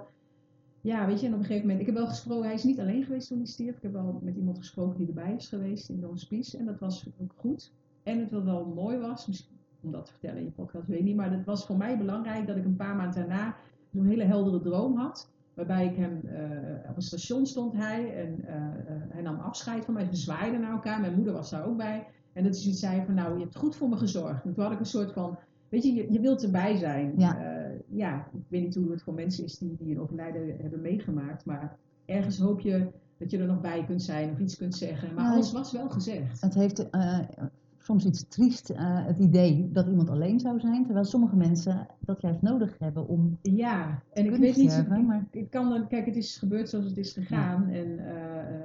B: ja, weet je, en op een gegeven moment, ik heb wel gesproken, hij is niet alleen geweest toen hij stierf. Ik heb wel met iemand gesproken die erbij is geweest in de hospice en dat was ook goed. En het wat wel mooi was, misschien om dat te vertellen in je podcast, weet ik niet, maar het was voor mij belangrijk dat ik een paar maanden daarna zo'n hele heldere droom had. Waarbij ik hem, eh, op een station stond hij en eh, hij nam afscheid van mij. We zwaaiden naar elkaar, mijn moeder was daar ook bij. En dat zoiets zei van, nou, je hebt goed voor me gezorgd. En toen had ik een soort van, weet je, je, je wilt erbij zijn.
A: Ja.
B: Ja, ik weet niet hoe het voor mensen is die, die een overlijden hebben meegemaakt. Maar ergens hoop je dat je er nog bij kunt zijn of iets kunt zeggen. Maar
A: Ja,
B: alles was wel gezegd.
A: Het heeft soms iets triest, eh, het idee dat iemand alleen zou zijn. Terwijl sommige mensen dat juist nodig hebben om
B: Ja, en ik weet niet,
A: sterven,
B: ik,
A: maar-
B: ik kan dan, kijk, het is gebeurd zoals het is gegaan. En eh,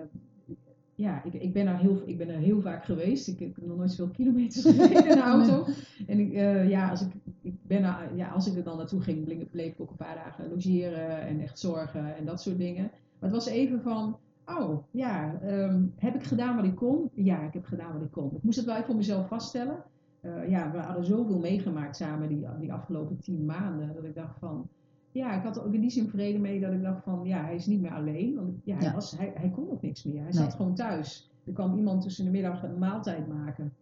B: ja, ik, ik, ben er heel, ik ben er heel vaak geweest. Ik, ik heb nog nooit zoveel kilometers gereden in de auto. En ik, eh, ja, als ik, ik ben er, ja, als ik er dan naartoe ging, bleef ik ook een paar dagen logeren en echt zorgen en dat soort dingen. Maar het was even van, oh ja, ehm, heb ik gedaan wat ik kon? Ja, ik heb gedaan wat ik kon. Ik moest het wel even voor mezelf vaststellen. Eh, ja, we hadden zoveel meegemaakt samen die, die afgelopen tien maanden. Dat ik dacht van, ja, ik had er ook in die zin vrede mee dat ik dacht van, ja, hij is niet meer alleen. Want ja, hij,
A: Ja.
B: Was, hij, hij kon ook niks meer. Hij
A: Nee.
B: zat gewoon thuis. Er kwam iemand tussen de middag een maaltijd maken.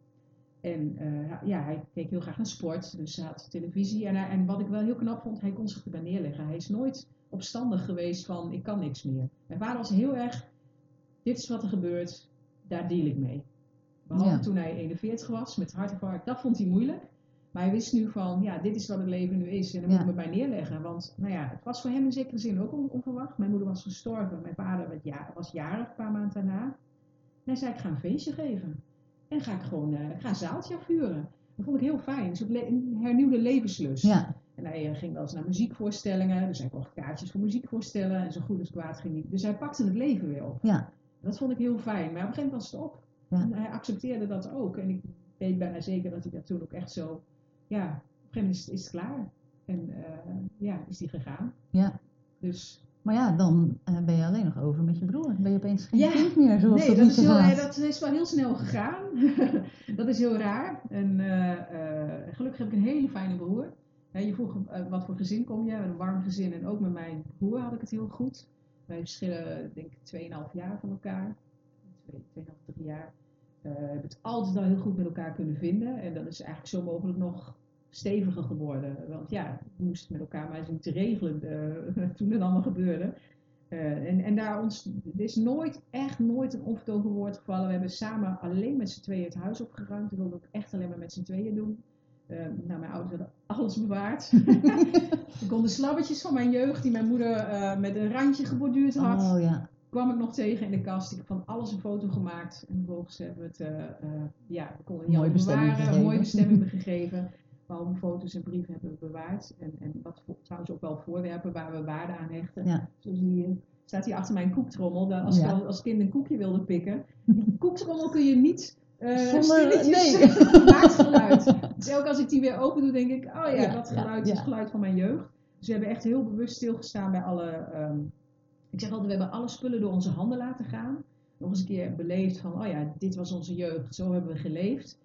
B: En eh, ja, hij keek heel graag naar sport, dus hij had televisie. En, hij- en wat ik wel heel knap vond, hij kon zich erbij neerleggen. Hij is nooit opstandig geweest van, ik kan niks meer. Mijn vader was heel erg, dit is wat er gebeurt, daar deal ik mee. Behalve
A: Ja.
B: toen hij 41 was, met hartinfarct, dat vond hij moeilijk. Maar hij wist nu van, ja, dit is wat het leven nu is. En daar
A: Ja.
B: moet ik me bij neerleggen. Want, nou ja, het was voor hem in zekere zin ook on- onverwacht. Mijn moeder was gestorven. Mijn vader werd ja, was jarig een paar maanden daarna. En hij zei, ik ga een feestje geven. En ga ik gewoon, ik ga een zaaltje afhuren. Dat vond ik heel fijn. Le- een hernieuwde levenslust.
A: ja,
B: En hij eh, ging wel eens naar muziekvoorstellingen. Dus hij kocht kaartjes voor muziekvoorstellen. En zo goed als kwaad ging hij. Dus hij pakte het leven weer op.
A: ja,
B: Dat vond ik heel fijn. Maar op een gegeven moment was het op.
A: Ja.
B: En hij accepteerde dat ook. En ik weet bijna zeker dat hij dat toen ook echt zo... Ja, op een gegeven moment is, is het klaar. En eh, ja, is hij gegaan.
A: ja.
B: Dus
A: Maar ja, dan eh, ben je alleen nog over met je broer. Ben je opeens geen
B: Ja.
A: kind meer, zoals
B: nee,
A: dat,
B: is, heel, dat is wel heel snel gegaan. dat is heel raar. En eh, gelukkig heb ik een hele fijne broer. Je vroeg wat voor gezin kom je? Een warm gezin en ook met mijn broer had ik het heel goed. Wij verschillen denk ik 2,5 jaar van elkaar. 2,5, 3 jaar. Uh, hebben het altijd al heel goed met elkaar kunnen vinden. En dat is eigenlijk zo mogelijk nog steviger geworden. Want ja, we moesten met elkaar maar zien te regelen uh, toen het allemaal gebeurde. Uh, en, en daar ons, is nooit, echt nooit een onvertogen woord gevallen. We hebben samen alleen met z'n tweeën het huis opgeruimd. We wilden ook echt alleen maar met z'n tweeën doen. Uh, nou, mijn ouders hadden alles bewaard. ik kon de slabbetjes van mijn jeugd, die mijn moeder uh, met een randje geborduurd had,
A: oh, ja.
B: kwam ik nog tegen in de kast. Ik heb van alles een foto gemaakt. En vervolgens hebben we het, ja, we konden niet bewaren, een mooie bestemming gegeven. Behalve foto's en brieven hebben we bewaard. En, en wat trouwens ook wel voorwerpen waar we waarde aan hechten.
A: Ja.
B: Zoals die staat hier achter mijn koektrommel. Als ja. ik als kind een koekje wilde pikken. Die koektrommel kun je niet uh,
A: Zonder, nee.
B: maakt geluid. Dus elke als ik die weer open doe, denk ik, oh ja,
A: Ja,
B: dat
A: ja,
B: geluid is het geluid van mijn jeugd. Dus we hebben echt heel bewust stilgestaan bij alle, ehm, ik zeg altijd, we hebben alle spullen door onze handen laten gaan. Nog eens een keer beleefd van, oh ja, dit was onze jeugd, zo hebben we geleefd.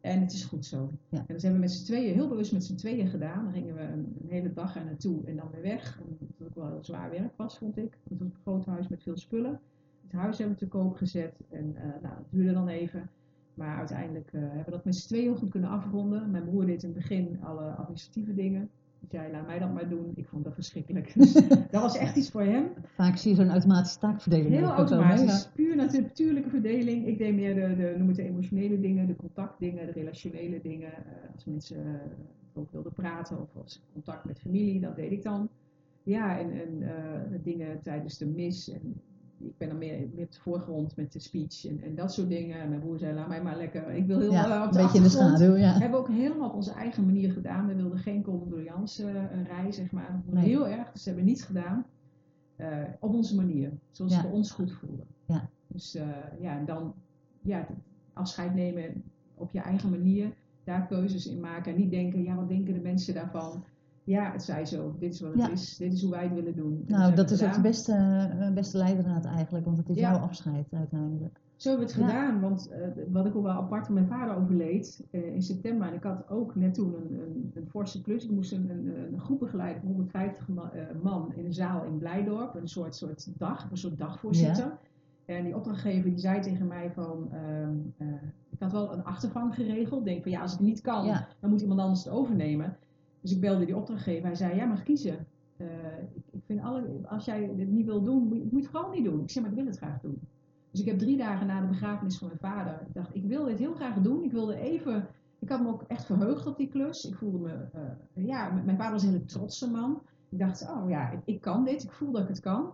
B: En het is goed zo.
A: Ja.
B: En dat hebben we met z'n tweeën, heel bewust met z'n tweeën gedaan. Dan gingen we een, een hele dag er naartoe en dan weer weg. Omdat het ook wel heel zwaar werk was, vond ik. Het was een groot huis met veel spullen. Het huis hebben we te koop gezet. En eh, nou, dat duurde dan even. Maar uiteindelijk eh, hebben we dat met z'n tweeën heel goed kunnen afronden. Mijn broer deed in het begin alle administratieve dingen. Zei, laat mij dat maar doen. Ik vond dat verschrikkelijk. Dus dat was echt iets voor hem.
A: Vaak zie je zo'n automatische taakverdeling.
B: Heel automatisch. Puur natu- natuurlijke verdeling. Ik deed meer de, de, noem het de emotionele dingen, de contactdingen, de relationele dingen. Eh, als mensen uh, ook wilden praten of als contact met familie, dat deed ik dan. Ja, en, en uh, dingen tijdens de mis. En ik ben dan meer, op de voorgrond met de speech en, en dat soort dingen. En mijn broer zei, laat mij maar lekker. Ik wil heel
A: Ja,
B: eh, op
A: een
B: de
A: beetje in de schaduw, ja.
B: Hebben we ook helemaal op onze eigen manier gedaan. We wilden geen condoleance uh, rij, zeg maar.
A: Nee.
B: Heel erg, dus we hebben niets gedaan. Uh, op onze manier, zoals
A: Ja.
B: voor ons goed voelde.
A: Ja.
B: Dus uh, ja, en dan ja, afscheid nemen op je eigen manier, daar keuzes in maken. En niet denken, ja, wat denken de mensen daarvan? Ja, het zij zo, dit is wat het
A: Ja.
B: is, dit is hoe wij het willen doen. En
A: Nou, dat is ook de beste, eh, beste leidraad eigenlijk, want het is
B: Ja.
A: jouw afscheid uiteindelijk.
B: Zo hebben we het
A: Ja.
B: gedaan, want eh, wat ik ook wel apart van mijn vader overleed eh, in september. En ik had ook net toen een, een, een forse klus. Ik moest een, een, een groep begeleiden van 150 man, man in een zaal in Blijdorp. Een soort, soort dag, een soort dagvoorzitter. En die opdrachtgever die zei tegen mij van, ehm, eh, ik had wel een achtervang geregeld. Denk van ja, als ik het niet kan, dan moet iemand anders het overnemen. Dus ik belde die opdrachtgever. Hij zei, jij mag kiezen. Eh, ik, vind alle, als jij dit niet wil doen, moet je, het vooral niet doen. Ik zei, maar ik wil het graag doen. Dus ik heb drie dagen na de begrafenis van mijn vader, ik dacht, ik wil dit heel graag doen. Ik wilde even, ik had me ook echt verheugd op die klus. Ik voelde me, eh, ja, mijn vader was een hele trotse man. Ik dacht, oh ja, ik, ik kan dit. Ik voel dat ik het kan.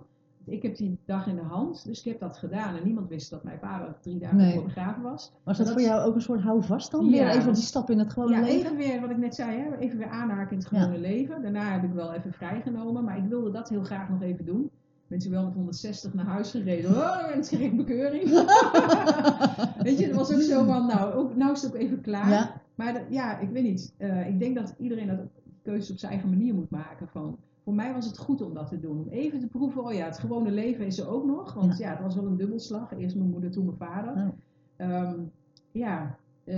B: Ik heb die dag in de hand, dus ik heb dat gedaan. En niemand wist dat mijn vader drie dagen
A: Nee.
B: voor begraven was.
A: Was dat voor jou ook een soort houvast dan?
B: Ja,
A: Weer even
B: dat-
A: die stap in het gewone
B: Ja,
A: leven?
B: even weer wat ik net zei, hè? even weer aanhaken in het gewone leven. Daarna heb ik wel even vrijgenomen, maar ik wilde dat heel graag nog even doen. Mensen wel met 160 naar huis gereden. Oh, en kreeg ik bekeuring. Weet je, het was ook zo van, nou, ook, nou is het ook even klaar.
A: Ja.
B: Maar dat- ja, ik weet niet. Eh, ik denk dat iedereen dat keuzes op zijn eigen manier moet maken. Van, voor mij was het goed om dat te doen. Om even te proeven, oh ja, het gewone leven is er ook nog. Want ja, het was wel een dubbelslag. Eerst mijn moeder, toen mijn vader.
A: Ja.
B: Ehm, ja, eh,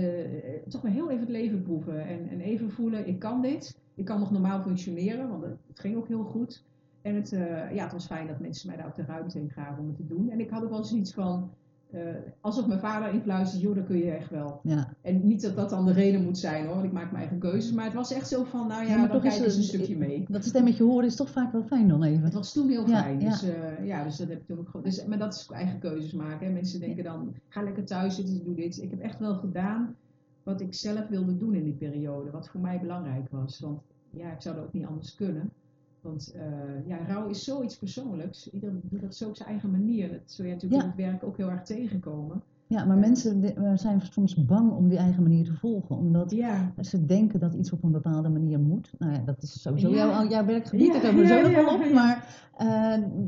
B: toch maar heel even het leven proeven. En, en even voelen, ik kan dit. Ik kan nog normaal functioneren, want het, het ging ook heel goed. En het, eh, ja, het was fijn dat mensen mij daar ook de ruimte in gaven om het te doen. En ik had ook wel zoiets van, eh, alsof mijn vader influistert, joh, dat kun je echt wel.
A: Ja.
B: En niet dat dat dan de reden moet zijn hoor, want ik maak mijn eigen keuzes. Maar het was echt zo van, nou ja, dan
A: is
B: kijk eens een stukje mee.
A: Dat stemmetje horen is toch vaak wel fijn dan even.
B: Het was toen heel fijn.
A: ja.
B: Dus, eh, ja, dus dat heb ik toen ook gewoon. Dus, maar dat is eigen keuzes maken. Hè. Mensen denken dan, ga lekker thuis zitten, doe dit. Ik heb echt wel gedaan wat ik zelf wilde doen in die periode. Wat voor mij belangrijk was. Want ja, ik zou dat ook niet anders kunnen. Want eh, ja, rouw is zoiets persoonlijks. Iedereen doet dat zo op zijn eigen manier. Dat zul je natuurlijk
A: Ja.
B: in het werk ook heel erg tegenkomen.
A: Ja, maar mensen eh, zijn soms bang om die eigen manier te volgen. Omdat
B: Ja,
A: ze denken dat iets op een bepaalde manier moet. Nou ja, dat is sowieso
B: Ja.
A: jouw, jouw werkgebied.
B: Ja,
A: daar komen we
B: ja,
A: zo nog wel op. Maar eh,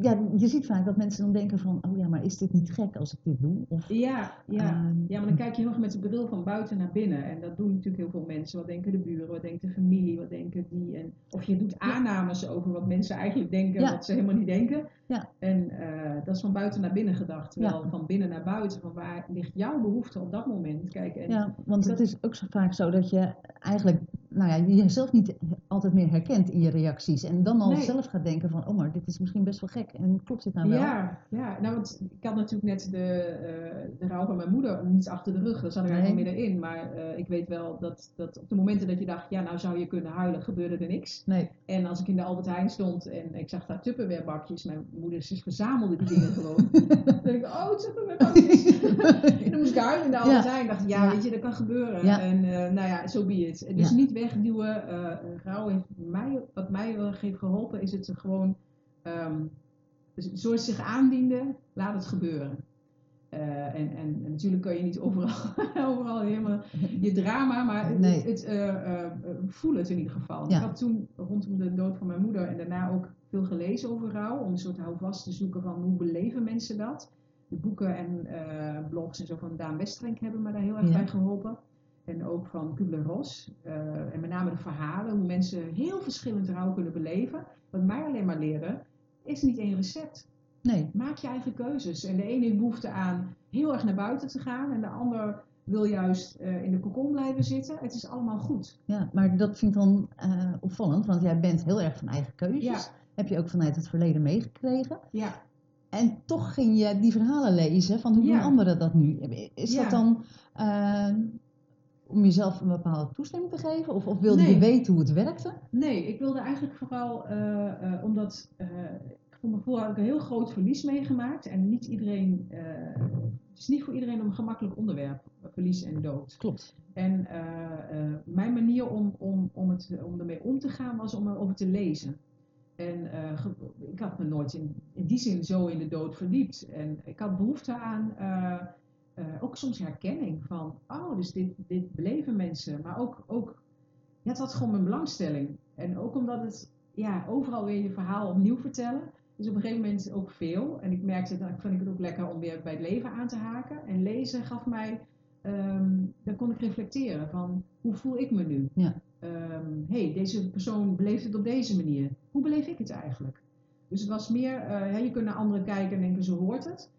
A: ja, je ziet vaak dat mensen dan denken van... Oh ja, maar is dit niet gek als ik dit doe? Of,
B: ja, ja.
A: ehm,
B: Ja, maar dan kijk je heel erg met de bril van buiten naar binnen. En dat doen natuurlijk heel veel mensen. Wat denken de buren, wat denkt de familie, wat denken die. En, of je doet aannames over wat mensen eigenlijk denken, wat ze helemaal niet denken.
A: Ja.
B: En eh, dat is van buiten naar binnen gedacht. Terwijl
A: Ja.
B: van binnen naar buiten, van waar ligt jouw behoefte op dat moment? Kijk, en
A: Ja, want het
B: dat-
A: is ook zo vaak zo dat je eigenlijk nou ja, je jezelf niet altijd meer herkent in je reacties. En dan al
B: Nee.
A: zelf gaat denken van, oh maar dit is misschien best wel gek. En klopt dit nou wel?
B: Ja, ja, nou want ik had natuurlijk net de, eh, de rouw van mijn moeder niet achter de rug. Daar zat ik
A: Nee.
B: eigenlijk middenin. Maar eh, ik weet wel dat, dat op de momenten dat je dacht, ja nou zou je kunnen huilen, gebeurde er niks.
A: Nee.
B: En als ik in de Albert Heijn stond en ik zag daar Tupperwarebakjes, mijn moeder ze verzamelde die dingen gewoon. dan denk ik, oh Tupperwarebakjes. en dan moest ik huilen in de Albert
A: Ja.
B: Heijn. dacht ja,
A: Ja.
B: weet je, dat kan gebeuren.
A: Ja.
B: En eh, nou ja, zo so be it. Dus niet wegduwen. eh rouw heeft mij, wat mij heeft geholpen, is het gewoon, ehm, dus zoals zich aandiende, laat het gebeuren. Eh, en, en, en natuurlijk kan je niet overal, overal helemaal je drama, maar het,
A: Nee.
B: het, eh, eh, eh, voel het in ieder geval.
A: Ja.
B: Ik had toen rondom de dood van mijn moeder en daarna ook veel gelezen over rouw, om een soort houvast te zoeken van hoe beleven mensen dat. De boeken en eh, blogs en zo van Daan Westrenk hebben me daar heel erg
A: Ja.
B: bij geholpen. En ook van Kubler-Ross. eh, en met name de verhalen, hoe mensen heel verschillend rouw kunnen beleven. Wat mij alleen maar leerde, is niet één recept.
A: Nee.
B: Maak je eigen keuzes. En de ene heeft behoefte aan heel erg naar buiten te gaan. En de ander wil juist eh, in de kokon blijven zitten. Het is allemaal goed.
A: Ja, maar dat vind ik dan eh, opvallend, want jij bent heel erg van eigen keuzes.
B: Ja.
A: Heb je ook vanuit het verleden meegekregen.
B: Ja,
A: En toch ging je die verhalen lezen van hoe
B: Ja.
A: doen anderen dat nu? Is
B: Ja.
A: dat dan om jezelf een bepaalde toestemming te geven? Of, of wilde je weten hoe het werkte?
B: nee, ik wilde eigenlijk vooral, eh, eh, omdat eh, ik voor mijn gevoel had ik een heel groot verlies meegemaakt. En niet iedereen, het is niet voor iedereen een gemakkelijk onderwerp, verlies en dood.
A: Klopt.
B: En mijn manier om, om, om, het, om ermee om te gaan was om erover te lezen. En ik had me nooit in, in die zin zo in de dood verdiept. En ik had behoefte aan eh, ook soms herkenning van, oh, dus dit, dit beleven mensen. Maar ook, ook ja, het had gewoon mijn belangstelling. En ook omdat het, ja, overal weer je verhaal opnieuw vertellen. Dus op een gegeven moment ook veel. En ik merkte, dat vond ik het ook lekker om weer bij het leven aan te haken. En lezen gaf mij Ehm, dan kon ik reflecteren van hoe voel ik me nu?
A: Ja.
B: Ehm, hey, deze persoon beleeft het op deze manier. Hoe beleef ik het eigenlijk? Dus het was meer, ja, je kunt naar anderen kijken en denken, zo hoort het.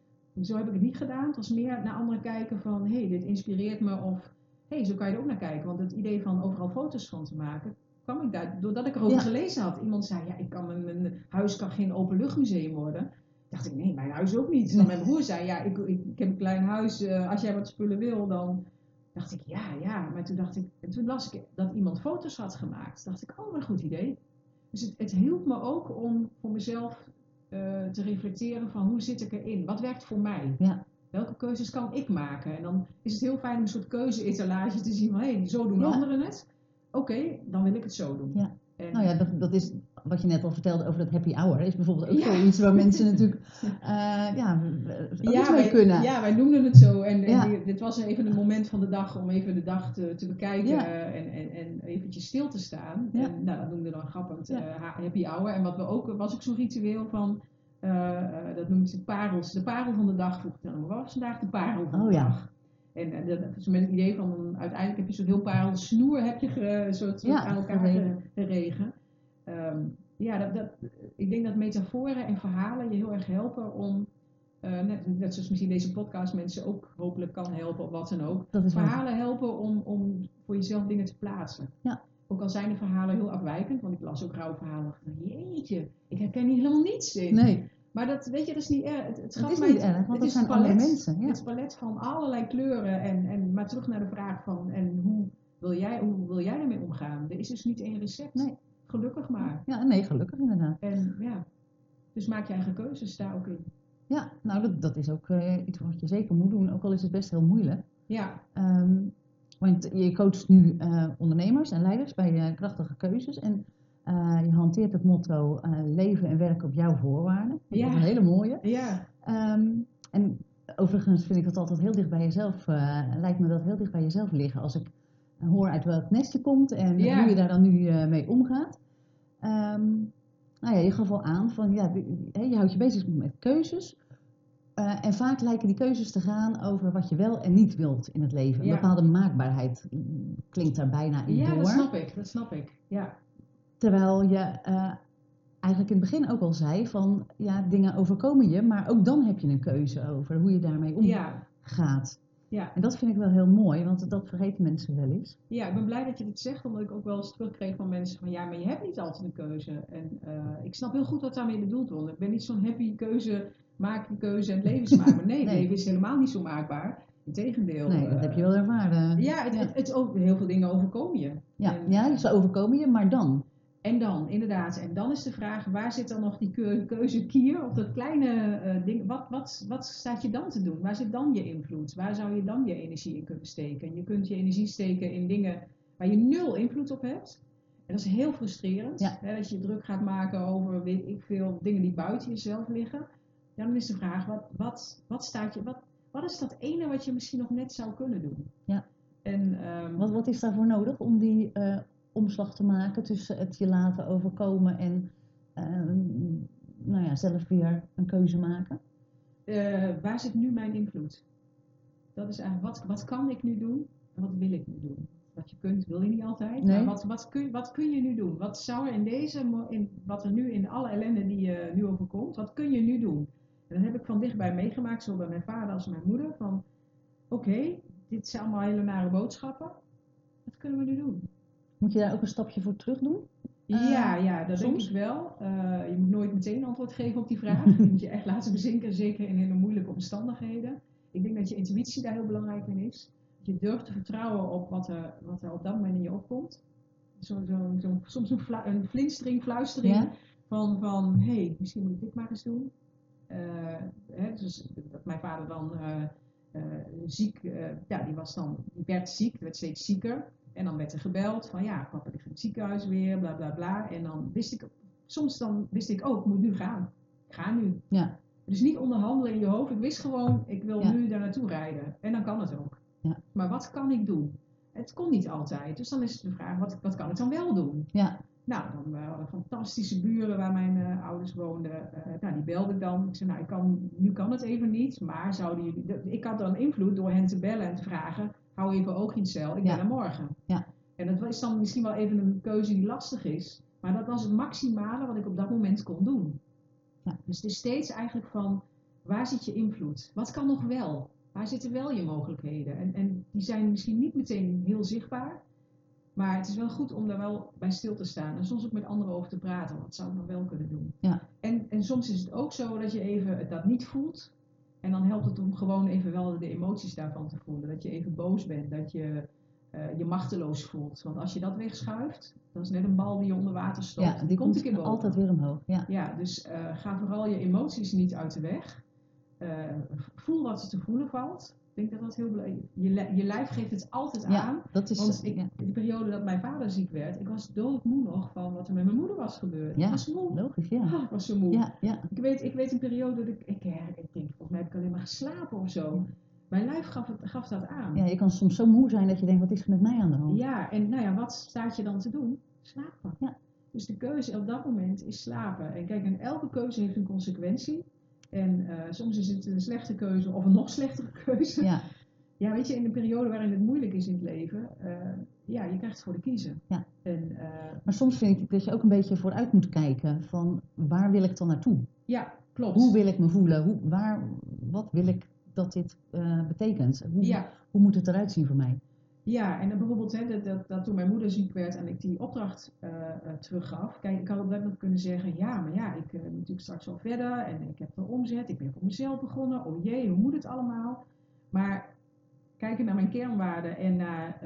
B: Zo heb ik het niet gedaan. Het was meer naar anderen kijken van, hey, dit inspireert me. Of, hey, zo kan je er ook naar kijken. Want het idee van overal foto's van te maken, kwam ik daar, doordat ik erover
A: Ja.
B: gelezen had. Iemand zei, ja, ik kan, mijn, huis kan geen openluchtmuseum worden. dacht ik, nee, mijn huis ook niet. Dan mijn broer zei, ja, ik, ik, ik heb een klein huis. eh, als jij wat spullen wil, dan dacht ik, ja, ja. Maar toen dacht ik, en toen las ik dat iemand foto's had gemaakt. dacht ik, oh, wat een goed idee. Dus het, het hielp me ook om voor mezelf eh, te reflecteren van hoe zit ik erin? Wat werkt voor mij?
A: Ja.
B: Welke keuzes kan ik maken? En dan is het heel fijn om een soort keuze-etalage te zien van, hé, hey, zo doen
A: Ja.
B: anderen het. Oké, dan wil ik het zo doen.
A: Ja.
B: En,
A: Nou ja, dat, dat is wat je net al vertelde over dat happy hour. Is bijvoorbeeld ook
B: Ja.
A: zoiets waar mensen natuurlijk eh, ja, iets mee
B: wij,
A: kunnen.
B: ja, wij noemden het zo. En,
A: Ja.
B: dit was even een moment van de dag om even de dag te, te bekijken
A: Ja.
B: en, en, en eventjes stil te staan.
A: Ja.
B: En nou, dat noemden we dan grappend
A: Ja.
B: eh, ha- happy hour. En wat we ook, was ook zo'n ritueel van, eh, dat noemt ze parels. De parel van de dag vroeg ik dan. Wat was vandaag de parel van
A: Oh
B: de
A: ja.
B: dag? En dat is met het idee van, uiteindelijk heb je zo'n heel parel snoer heb je ge, een soort, soort
A: Ja,
B: aan elkaar
A: geregen.
B: Ehm, ja, dat, dat, ik denk dat metaforen en verhalen je heel erg helpen om eh, net, net zoals misschien deze podcast mensen ook hopelijk kan helpen of wat dan ook.
A: Waar.
B: Verhalen helpen om, om voor jezelf dingen te plaatsen.
A: Ja.
B: Ook al zijn de verhalen heel afwijkend, want ik las ook rouwverhalen. dacht ik, Jeetje, ik herken hier helemaal niets in.
A: Nee,
B: Maar dat, weet je, dat is niet erg. Het, het,
A: het is
B: mij
A: niet erg, want
B: het
A: zijn andere
B: palet.
A: mensen. Ja.
B: Het palet van allerlei kleuren. En, en, maar terug naar de vraag van, en hoe wil jij, hoe wil jij ermee omgaan? Er is dus niet één recept.
A: Nee.
B: Gelukkig maar.
A: ja, nee, gelukkig inderdaad.
B: En ja, dus maak je eigen keuzes daar ook in.
A: Ja, nou dat, dat is ook eh, iets wat je zeker moet doen, ook al is het best heel moeilijk.
B: Ja,
A: Ehm, want je coacht nu eh, ondernemers en leiders bij eh, krachtige keuzes. En je hanteert het motto leven en werken op jouw voorwaarden. Dat
B: Ja.
A: is een hele mooie.
B: ja,
A: Ehm, en overigens vind ik dat altijd heel dicht bij jezelf, lijkt me dat heel dicht bij jezelf liggen. Als ik hoor uit welk nest je komt en
B: Ja.
A: hoe je daar dan nu eh, mee omgaat. Ehm, nou ja, je gaf al aan van ja, je houdt je bezig met keuzes. Eh, en vaak lijken die keuzes te gaan over wat je wel en niet wilt in het leven. Een
B: Ja.
A: bepaalde maakbaarheid mm, klinkt daar bijna in
B: ja
A: door.
B: dat snap ik. Dat snap ik. Ja,
A: Terwijl je eh, eigenlijk in het begin ook al zei van ja, dingen overkomen je, maar ook dan heb je een keuze over hoe je daarmee
B: ja,
A: omgaat.
B: Ja.
C: En dat vind ik wel heel mooi, want dat vergeten mensen wel eens.
B: Ja, ik ben blij dat je dit zegt, omdat ik ook wel eens terugkreeg van mensen van ja, maar je hebt niet altijd een keuze. En eh, ik snap heel goed wat daarmee bedoeld wordt. Ik ben niet zo'n happy keuze, maak je keuze en het leven is maakbaar. Nee, het
C: Nee.
B: leven is helemaal niet zo maakbaar. Integendeel.
C: Nee, dat
B: eh,
C: heb je wel ervaren.
B: Ja, het,
C: ja.
B: Het, het ook, heel veel dingen overkomen je.
C: Ja,
B: En,
C: ja, ze overkomen je, maar dan?
B: En dan, inderdaad. En dan is de vraag, waar zit dan nog die keu- keuzekier of dat kleine eh, ding? Wat, wat, wat staat je dan te doen? Waar zit dan je invloed? Waar zou je dan je energie in kunnen steken? Je kunt je energie steken in dingen waar je nul invloed op hebt. En dat is heel frustrerend.
C: Ja.
B: Hè, dat je druk gaat maken over weet ik veel dingen die buiten jezelf liggen. Dan is de vraag, wat, wat, wat, staat je, wat, wat is dat ene wat je misschien nog net zou kunnen doen?
C: Ja.
B: En, ehm,
C: Wat, wat is daarvoor nodig om die eh, omslag te maken tussen het je laten overkomen en ehm, nou ja, zelf weer een keuze maken?
B: eh, waar zit nu mijn invloed? Dat is eigenlijk, wat, wat kan ik nu doen en wat wil ik nu doen? Wat je kunt, wil je niet altijd.
C: Nee.
B: Maar wat, wat, kun, wat kun je nu doen? Wat zou er in deze, in, wat er nu in alle ellende die je nu overkomt, wat kun je nu doen? En dat heb ik van dichtbij meegemaakt, zowel bij mijn vader als mijn moeder. Van, oké, dit zijn allemaal hele nare boodschappen. Wat kunnen we nu doen?
C: Moet je daar ook een stapje voor terug doen? Eh,
B: ja, ja, dat denk
C: soms?
B: ik wel. Eh, je moet nooit meteen antwoord geven op die vraag. je moet je echt laten bezinken, zeker in hele moeilijke omstandigheden. Ik denk dat je intuïtie daar heel belangrijk in is. Dat je durft te vertrouwen op wat er, wat er op dat moment in je opkomt. Zo, zo, zo, soms een, flinstering, fluistering
C: Ja?
B: van, van hé, hey, misschien moet ik dit maar eens doen. Eh, hè, dus dat mijn vader dan ziek, ja, die was dan, die werd ziek, werd steeds zieker. En dan werd er gebeld van ja, papa ligt in het ziekenhuis weer, bla bla bla. En dan wist ik, soms dan wist ik, oh, ik moet nu gaan. Ik ga nu.
C: Ja.
B: Dus niet onderhandelen in je hoofd. Ik wist gewoon, ik wil
C: Ja.
B: nu daar naartoe rijden. En dan kan het ook.
C: Ja.
B: Maar wat kan ik doen? Het kon niet altijd. Dus dan is de vraag, wat, wat kan ik dan wel doen?
C: Ja.
B: Nou, dan eh, hadden fantastische buren waar mijn eh, ouders woonden. Eh, nou, die belde ik dan. Ik zei, nou, ik kan, nu kan het even niet. Maar zouden jullie... Ik had dan invloed door hen te bellen en te vragen... Hou even oog in cel, ik ben er morgen.
C: Ja.
B: En dat is dan misschien wel even een keuze die lastig is. Maar dat was het maximale wat ik op dat moment kon doen.
C: Ja.
B: Dus het is steeds eigenlijk van... Waar zit je invloed? Wat kan nog wel? Waar zitten wel je mogelijkheden? En, en die zijn misschien niet meteen heel zichtbaar. Maar het is wel goed om daar wel bij stil te staan. En soms ook met anderen over te praten. Wat zou ik nou wel kunnen doen?
C: Ja.
B: En, en soms is het ook zo dat je even dat niet voelt. En dan helpt het om gewoon even wel de emoties daarvan te voelen. Dat je even boos bent. Dat je eh, je machteloos voelt. Want als je dat wegschuift, dat is net een bal die je onder water stopt.
C: ja, die komt
B: een keer
C: altijd weer omhoog. Ja.
B: Ja, dus eh, ga vooral je emoties niet uit de weg. Eh, voel wat er te voelen valt. Denk dat dat heel belangrijk is. Je, je lijf geeft het altijd aan.
C: ja, dat is...
B: Want ik,
C: ja.
B: in de periode dat mijn vader ziek werd, ik was doodmoe nog van wat er met mijn moeder was gebeurd.
C: Ja.
B: Ik was moe.
C: Logisch, ja.
B: Ah, ik was zo moe.
C: Ja, ja.
B: Ik, weet, ik weet een periode dat ik, ik, ik denk, volgens mij heb ik alleen maar geslapen of zo. Mijn lijf gaf, het, gaf dat aan.
C: ja, je kan soms zo moe zijn dat je denkt, wat is er met mij aan de hand?
B: Ja, en nou ja, wat staat je dan te doen? Slapen.
C: Ja.
B: Dus de keuze op dat moment is slapen. En kijk, en elke keuze heeft een consequentie. En eh, soms is het een slechte keuze of een nog slechtere keuze.
C: Ja,
B: Ja, weet je, in de periode waarin het moeilijk is in het leven, eh, ja, je krijgt voor de kiezen.
C: Ja.
B: En eh,
C: maar soms vind ik dat je ook een beetje vooruit moet kijken van waar wil ik dan naartoe?
B: ja, klopt.
C: Hoe wil ik me voelen? Hoe, waar, wat wil ik dat dit betekent? Hoe,
B: Ja,
C: hoe moet het eruit zien voor mij?
B: Ja, en dan bijvoorbeeld hè, dat, dat, dat toen mijn moeder ziek werd en ik die opdracht eh, eh, teruggaf. Kijk, ik had op dat moment kunnen zeggen, ja, maar ja, ik eh, moet natuurlijk straks wel verder en ik heb er omzet, ik ben voor mezelf begonnen. Oh jee, hoe moet het allemaal? Maar kijken naar mijn kernwaarden en naar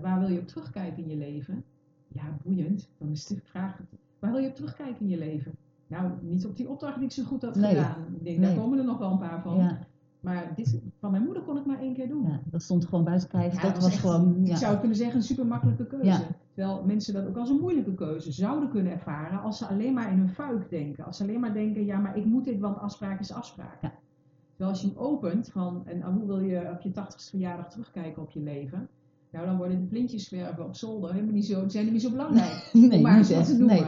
B: waar wil je op terugkijken in je leven? Ja, boeiend. Dan is de vraag, waar wil je op terugkijken in je leven? Nou, niet op die opdracht die ik zo goed had
C: Nee.
B: gedaan. Ik denk,
C: Nee.
B: daar komen er nog wel een paar van.
C: Ja,
B: Maar dit, van mijn moeder kon ik maar één keer doen.
C: ja, dat stond gewoon buiten kijf.
B: Ja,
C: dat was
B: echt,
C: gewoon.
B: Ik
C: Ja,
B: zou kunnen zeggen, een super makkelijke keuze. Terwijl mensen dat ook als een moeilijke keuze zouden kunnen ervaren als ze alleen maar in hun fuik denken. Als ze alleen maar denken, ja, maar ik moet dit, want afspraak is afspraak. Terwijl als je hem opent van, en hoe wil je op je 80ste verjaardag terugkijken op je leven? Nou, dan worden de plintjes zwerven op zolder helemaal niet zo, zijn niet zo belangrijk.
C: nee,
B: om maar eens wat te noemen.
C: Nee.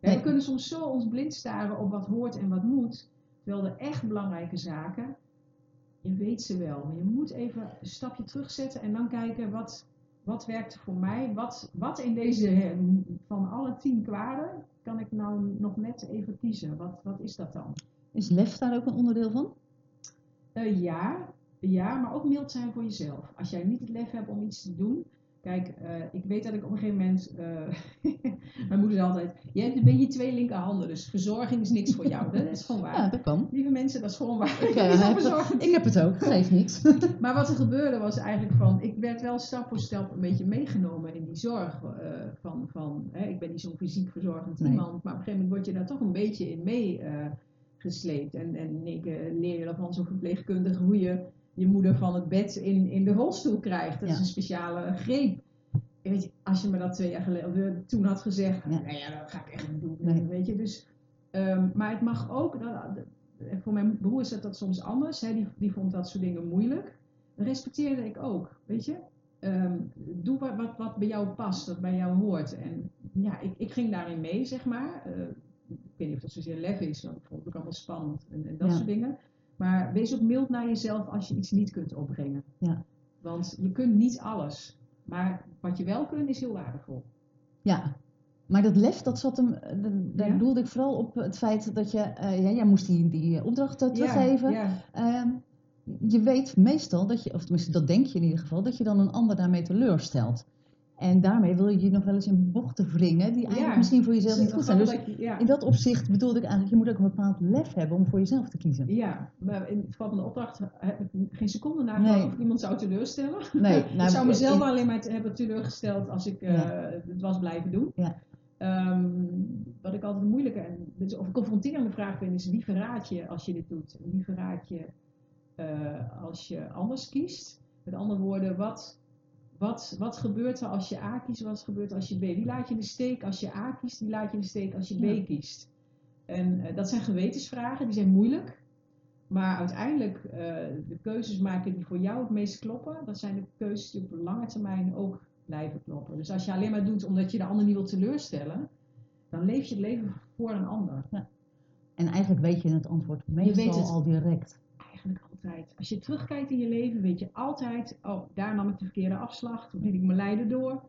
C: Nee.
B: We kunnen soms zo ons blind staren op wat hoort en wat moet. Terwijl de echt belangrijke zaken, je weet ze wel. Maar je moet even een stapje terugzetten en dan kijken wat, wat werkt voor mij. Wat, wat in deze, eh, van alle tien kwaden, kan ik nou nog net even kiezen. Wat, wat is dat dan?
C: Is lef daar ook een onderdeel van?
B: Eh, ja, Ja, maar ook mild zijn voor jezelf. Als jij niet het lef hebt om iets te doen. Kijk, eh, ik weet dat ik op een gegeven moment. eh, mijn moeder zei altijd: Je hebt een beetje twee linkerhanden, dus verzorging is niks voor jou. Dat is gewoon waar.
C: Ja, dat kan.
B: Lieve mensen, dat is gewoon waar.
C: Ik, eh, heb
B: onverzorgd.
C: Ik heb het ook, geeft niks.
B: Maar wat er gebeurde was eigenlijk van, ik werd wel stap voor stap een beetje meegenomen in die zorg. van, van, hè, ik ben niet zo'n fysiek verzorgend
C: Nee.
B: iemand, maar op een gegeven moment word je daar toch een beetje in mee gesleept. En, en ik leer je dan van zo'n verpleegkundige hoe je je moeder van het bed in, in de rolstoel krijgt. Dat is een speciale greep. En weet je, als je me dat twee jaar geleden, eh, toen had gezegd,
C: Ja.
B: nou ja, dat ga ik echt niet doen.
C: Nee.
B: Weet je, dus, ehm, maar het mag ook, dat, voor mijn broer is dat, dat soms anders. Hè? Die, die vond dat soort dingen moeilijk. Dat respecteerde ik ook, weet je. Ehm, doe wat, wat, wat bij jou past, wat bij jou hoort. En ja, ik, ik ging daarin mee, zeg maar. Eh, ik weet niet of dat zozeer lef is, want ik vond het ook allemaal spannend en, en dat
C: Ja.
B: soort dingen. Maar wees ook mild naar jezelf als je iets niet kunt opbrengen.
C: Ja.
B: Want je kunt niet alles. Maar wat je wel kunt, is heel waardevol.
C: Ja, maar dat lef, dat zat hem, daar
B: Ja.
C: bedoelde ik vooral op het feit dat je, eh, ja, jij moest die, die opdracht eh, teruggeven.
B: Ja, ja.
C: Ehm, je weet meestal dat je, of tenminste dat denk je in ieder geval, dat je dan een ander daarmee teleurstelt. En daarmee wil je je nog wel eens in bochten wringen die eigenlijk
B: Ja.
C: misschien voor jezelf
B: Dus
C: niet goed zijn. Dus
B: ja.
C: in dat opzicht bedoelde ik eigenlijk, je moet ook een bepaald lef hebben om voor jezelf te kiezen.
B: Ja, maar in het geval van de opdracht heb ik geen seconde nagedacht
C: Nee.
B: of ik iemand zou teleurstellen.
C: Nee,
B: ik zou mezelf alleen maar te- hebben teleurgesteld als ik eh, het was blijven doen.
C: Ja.
B: Ehm, wat ik altijd moeilijke en dus of confronterende vraag vind is wie verraad je als je dit doet? Wie verraad je eh, als je anders kiest? Met andere woorden, wat, wat, wat gebeurt er als je A kiest? Wat gebeurt er als je B? Wie laat je in de steek als je A kiest? Wie laat je in de steek als je B
C: Ja.
B: kiest? En eh, dat zijn gewetensvragen, die zijn moeilijk. Maar uiteindelijk eh, de keuzes maken die voor jou het meest kloppen, dat zijn de keuzes die op lange termijn ook blijven kloppen. Dus als je alleen maar doet omdat je de ander niet wil teleurstellen, dan leef je het leven voor een ander.
C: En eigenlijk weet je het antwoord meestal
B: weet het.
C: al direct.
B: Altijd. Als je terugkijkt in je leven, weet je altijd, oh, daar nam ik de verkeerde afslag, toen liet ik me leiden door,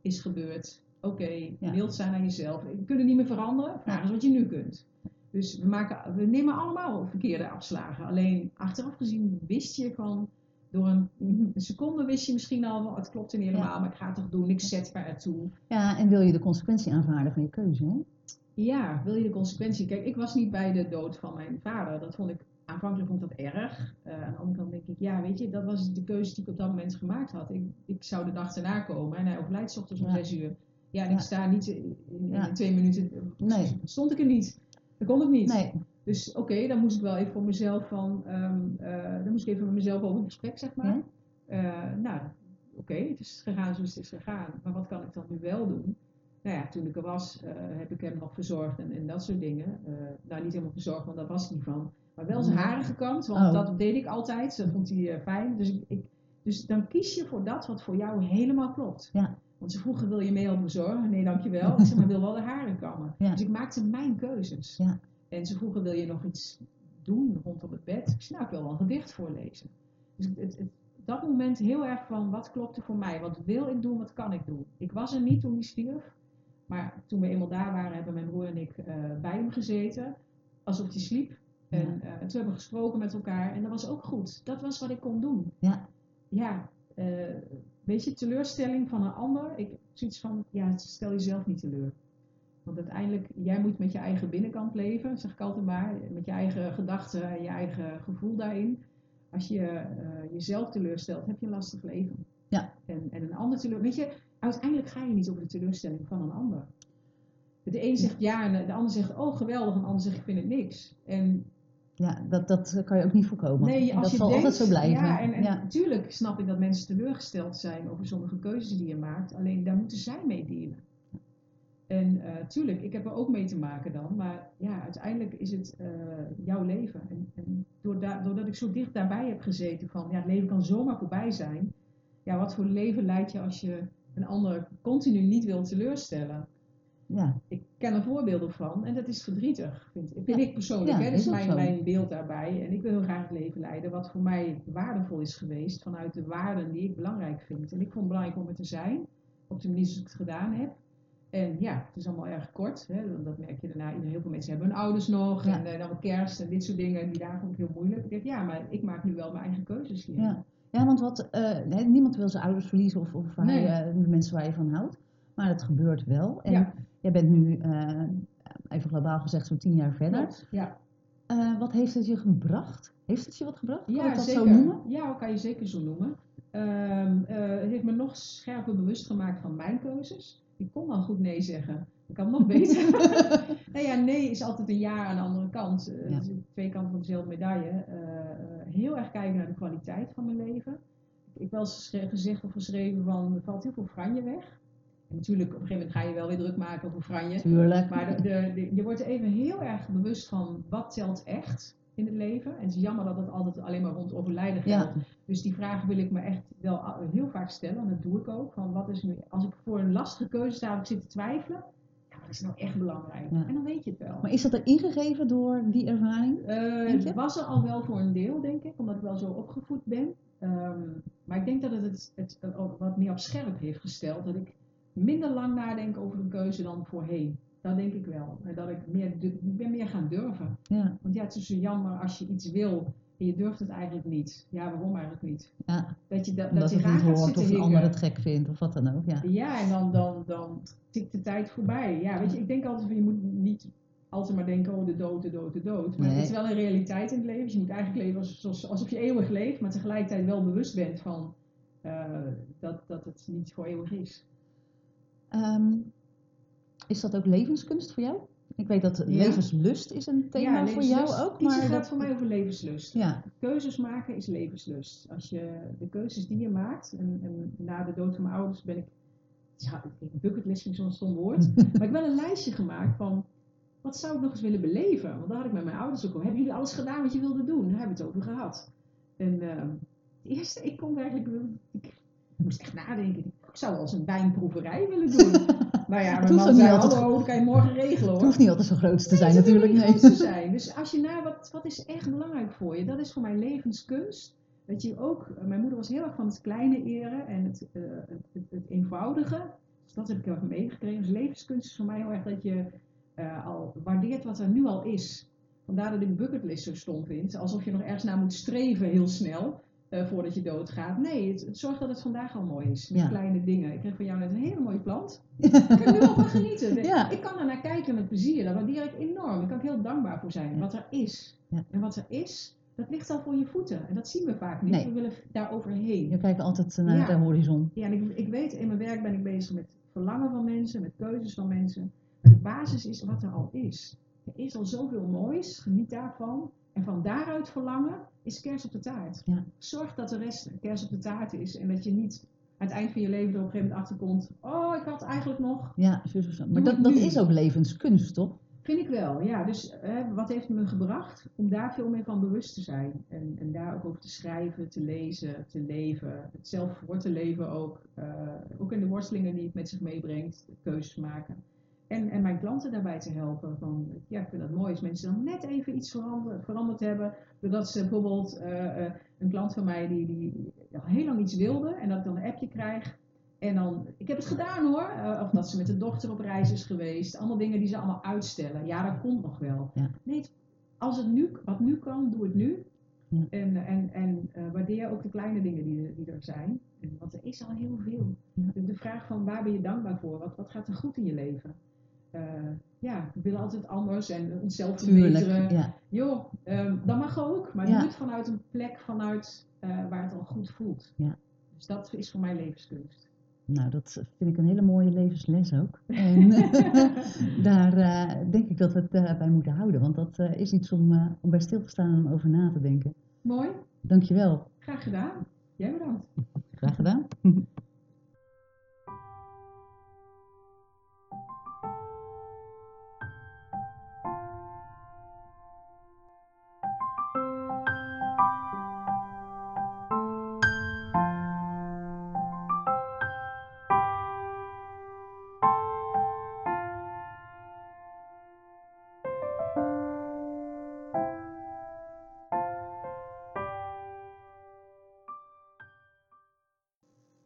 B: is gebeurd. Oké,
C: Ja.
B: mild zijn aan jezelf. Je kunt het niet meer veranderen, vraag eens wat je nu kunt. Dus we, maken, we nemen allemaal verkeerde afslagen. Alleen achteraf gezien wist je van, door een, een seconde wist je misschien al, van, het klopt niet helemaal, maar ik ga het toch doen, ik zet me ertoe.
C: Ja, en wil je de consequentie aanvaarden van je keuze, hè?
B: Ja, wil je de consequentie? Kijk, ik was niet bij de dood van mijn vader. Dat vond ik, aanvankelijk vond ik dat erg. Eh, aan de andere kant denk ik, ja, weet je, dat was de keuze die ik op dat moment gemaakt had. Ik, ik zou de dag erna komen en hij overlijdt ochtends om
C: Ja.
B: zes uur. Ja, en
C: Ja.
B: ik sta niet in, in
C: Ja.
B: twee minuten,
C: Nee.
B: stond ik er niet. Dat kon ik niet.
C: Nee,
B: Dus oké, dan moest ik wel even voor mezelf van, ehm, eh, dan moest ik even met mezelf over in gesprek, zeg maar. Eh, nou, oké, het is gegaan zoals het is gegaan, maar wat kan ik dan nu wel doen? Nou ja, toen ik er was, heb ik hem nog verzorgd en, en dat soort dingen. Nou, niet helemaal verzorgd, want daar was niet van. Maar wel zijn
C: Ja.
B: haren gekamd, want
C: Oh.
B: dat deed ik altijd. Dat vond hij eh, fijn. Dus, ik, ik, dus dan kies je voor dat wat voor jou helemaal klopt.
C: Ja.
B: Want ze vroegen, wil je mee helpen verzorgen? Nee, dankjewel. Ik zeg, maar wil wel de haren kammen.
C: Ja.
B: Dus ik maakte mijn keuzes.
C: Ja.
B: En ze vroegen, wil je nog iets doen rondom het bed? Ik zei, nou, ik wil wel een gedicht voorlezen. Dus het, het, het- dat moment heel erg van, wat klopte voor mij? Wat wil ik doen? Wat kan ik doen? Ik was er niet toen hij stierf. Maar toen we eenmaal daar waren, hebben mijn broer en ik eh, bij hem gezeten. Alsof hij sliep. En eh, toen hebben we gesproken met elkaar. En dat was ook goed. Dat was wat ik kon doen.
C: Ja.
B: Ja, eh, weet je, teleurstelling van een ander. Ik heb zoiets van, ja, stel jezelf niet teleur. Want uiteindelijk, jij moet met je eigen binnenkant leven, zeg ik altijd maar. Met je eigen gedachten en je eigen gevoel daarin. Als je eh, jezelf teleurstelt, heb je een lastig leven.
C: Ja.
B: En, en een ander teleur... Weet je, uiteindelijk ga je niet over de teleurstelling van een ander. De een zegt ja en de ander zegt, oh geweldig. En de ander zegt, ik vind het niks. En
C: ja dat, dat kan je ook niet voorkomen.
B: Nee, als
C: dat
B: je
C: zal
B: denkt,
C: altijd zo blijven.
B: Ja, en, en
C: ja.
B: natuurlijk snap ik dat mensen teleurgesteld zijn over sommige keuzes die je maakt. Alleen daar moeten zij mee dealen. En eh tuurlijk, ik heb er ook mee te maken dan. Maar ja, uiteindelijk is het eh, jouw leven. En, en doorda- doordat ik zo dicht daarbij heb gezeten van, ja, het leven kan zomaar voorbij zijn. Ja, wat voor leven leid je als je een ander continu niet wil teleurstellen?
C: Ja.
B: Ik ken er voorbeelden van en dat is verdrietig, vind, vind
C: Ja.
B: ik persoonlijk.
C: Ja,
B: hè? Dat is
C: is ook
B: mijn, mijn beeld daarbij. En ik wil heel graag het leven leiden wat voor mij waardevol is geweest vanuit de waarden die ik belangrijk vind. En ik vond het belangrijk om er te zijn, op de manier zoals ik het gedaan heb. En ja, het is allemaal erg kort. Hè? want Dat merk je daarna. Heel veel mensen hebben hun ouders nog.
A: Ja.
B: En eh, dan kerst en dit soort dingen. Die dagen ik heel moeilijk. Ik ja, maar ik maak nu wel mijn eigen keuzes hier.
A: Ja. Ja, want wat, eh, niemand wil zijn ouders verliezen of, of
B: Nee.
A: je, de mensen waar je van houdt. Maar het gebeurt wel. En
B: Ja.
A: Jij bent nu, eh, even globaal gezegd, zo'n tien jaar verder.
B: Ja,
A: Eh, wat heeft het je gebracht? Heeft het je wat gebracht? Kan
B: ja
A: ik dat
B: zeker.
A: zo noemen?
B: Ja, dat kan je zeker zo noemen. Ehm, eh, het heeft me nog scherper bewust gemaakt van mijn keuzes. Ik kon al goed nee zeggen. Ik kan nog beter. nou ja, nee is altijd een ja aan de andere kant.
A: Ja.
B: is twee kanten van dezelfde medaille. Heel erg kijken naar de kwaliteit van mijn leven. Ik heb wel eens gezegd of geschreven van er valt heel veel franje weg. Natuurlijk, op een gegeven moment ga je wel weer druk maken over franje.
A: Tuurlijk.
B: Maar de, de, de- je wordt er even heel erg bewust van wat telt echt in het leven. En het is jammer dat het altijd alleen maar rond overlijden.
A: Ja,
B: Dus die vraag wil ik me echt wel heel vaak stellen. En dat doe ik ook. Van wat is nu, als ik voor een lastige keuze sta of ik zit te twijfelen. Ja, wat is nou echt belangrijk?
A: Ja.
B: En dan weet je het wel.
A: maar is dat er ingegeven door die ervaring?
B: Eh, het was er al wel voor een deel, denk ik. Omdat ik wel zo opgevoed ben. Ehm, maar ik denk dat het het, het wat meer op scherp heeft gesteld. Dat ik minder lang nadenk over een keuze dan voorheen. Dat denk ik wel. En dat ik meer, ik ben meer gaan durven.
A: Ja,
B: Want ja, het is zo jammer als je iets wil en je durft het eigenlijk niet. Ja, waarom eigenlijk niet?
A: ja.
B: Dat je, dat,
A: omdat
B: dat je raar gaat zitten
A: of een ander het gek vindt of wat dan ook. Ja.
B: Ja, en dan, dan, dan tikt de tijd voorbij. Ja, weet je, ik denk altijd van je moet niet altijd maar denken, oh de dood, de dood, de dood. Maar
A: Nee.
B: het is wel een realiteit in het leven. Dus je moet eigenlijk leven als, zoals- alsof je eeuwig leeft, maar tegelijkertijd wel bewust bent van eh, dat, dat het niet voor eeuwig is.
A: Ehm, is dat ook levenskunst voor jou? Ik weet dat
B: Ja.
A: levenslust is een thema voor jou ook. Maar
B: gaat
A: dat,
B: voor mij over levenslust.
A: ja,
B: Keuzes maken is levenslust. Als je de keuzes die je maakt, en, en na de dood van mijn ouders ben ik, ja, bucketlist vind ik zo'n stom woord, maar ik heb wel een lijstje gemaakt van, wat zou ik nog eens willen beleven? Want daar had ik met mijn ouders ook over. Hebben jullie alles gedaan wat je wilde doen? Daar hebben we het over gehad. En ehm, het eerste, ik kon eigenlijk, ik moest echt nadenken. Ik zou wel eens een wijnproeverij willen doen. nou ja, mijn man zei, hallo, dat kan je morgen regelen
A: het
B: hoor.
A: hoeft niet altijd zo groot te zijn
B: Nee, het
A: natuurlijk.
B: niet
A: Nee.
B: groot te zijn. Dus als je naar wat, wat is echt belangrijk voor je, dat is voor mij levenskunst. Dat je ook, mijn moeder was heel erg van het kleine eren en het, eh, het, het, het eenvoudige. Dus dat heb ik heel erg meegekregen. Dus levenskunst is voor mij heel erg dat je eh, al waardeert wat er nu al is. Vandaar dat ik bucketlist zo stom vind. Alsof je nog ergens naar moet streven heel snel. Eh, voordat je doodgaat. Nee, het, het zorgt dat het vandaag al mooi is. Met
A: Ja.
B: kleine dingen. Ik kreeg van jou net een hele mooie plant. Ik kan er nu al van genieten.
A: Ja.
B: Ik kan er naar kijken met plezier. Daar waardeer ik enorm. Daar kan ik heel dankbaar voor zijn.
A: Ja.
B: Wat er is. En wat er is, dat ligt al voor je voeten. En dat zien we vaak niet.
A: Nee.
B: We willen daar overheen.
A: Je kijkt altijd naar
B: Ja.
A: de horizon.
B: Ja, en ik, ik weet, in mijn werk ben ik bezig met verlangen van mensen, met keuzes van mensen. Maar de basis is wat er al is. Er is al zoveel moois, geniet daarvan. En van daaruit verlangen is kers op de taart.
A: Ja.
B: Zorg dat de rest kers op de taart is. En dat je niet aan het eind van je leven er op een gegeven moment achterkomt. Oh, ik had eigenlijk nog.
A: Ja, zo, maar dat, dat is ook levenskunst, toch?
B: Vind ik wel, ja. Dus wat heeft me gebracht? Om daar veel meer van bewust te zijn. En, en daar ook over te schrijven, te lezen, te leven. Het zelf voor te leven ook. Eh, ook in de worstelingen die het met zich meebrengt. Keuzes maken. En, en mijn klanten daarbij te helpen. Van, ja, ik vind het mooi als mensen dan net even iets veranderd, veranderd hebben. Doordat ze bijvoorbeeld eh, eh, een klant van mij die, die al heel lang iets wilde. En dat ik dan een appje krijg. En dan, ik heb het gedaan hoor. Eh, of dat ze met de dochter op reis is geweest. Allemaal dingen die ze allemaal uitstellen. Ja, dat komt nog wel.
A: Ja.
B: Nee, als het nu, wat nu kan, doe het nu.
A: Ja.
B: En, en, en waardeer ook de kleine dingen die, die er zijn. Want er is al heel veel.
A: Ja.
B: De vraag van waar ben je dankbaar voor? Wat, wat gaat er goed in je leven? Eh, ja, we willen altijd anders en onszelf verbeteren.
A: Ja.
B: Joh, ehm, dat mag ook. Maar
A: Ja.
B: doe het vanuit een plek vanuit eh, waar het al goed voelt.
A: Ja.
B: Dus dat is voor mij levenskunst.
A: Nou, dat vind ik een hele mooie levensles ook. En daar eh, denk ik dat we het bij moeten houden. Want dat is iets om, om bij stil te staan en om over na te denken.
B: Mooi,
A: Dankjewel.
B: graag gedaan. Jij bedankt.
A: Graag gedaan.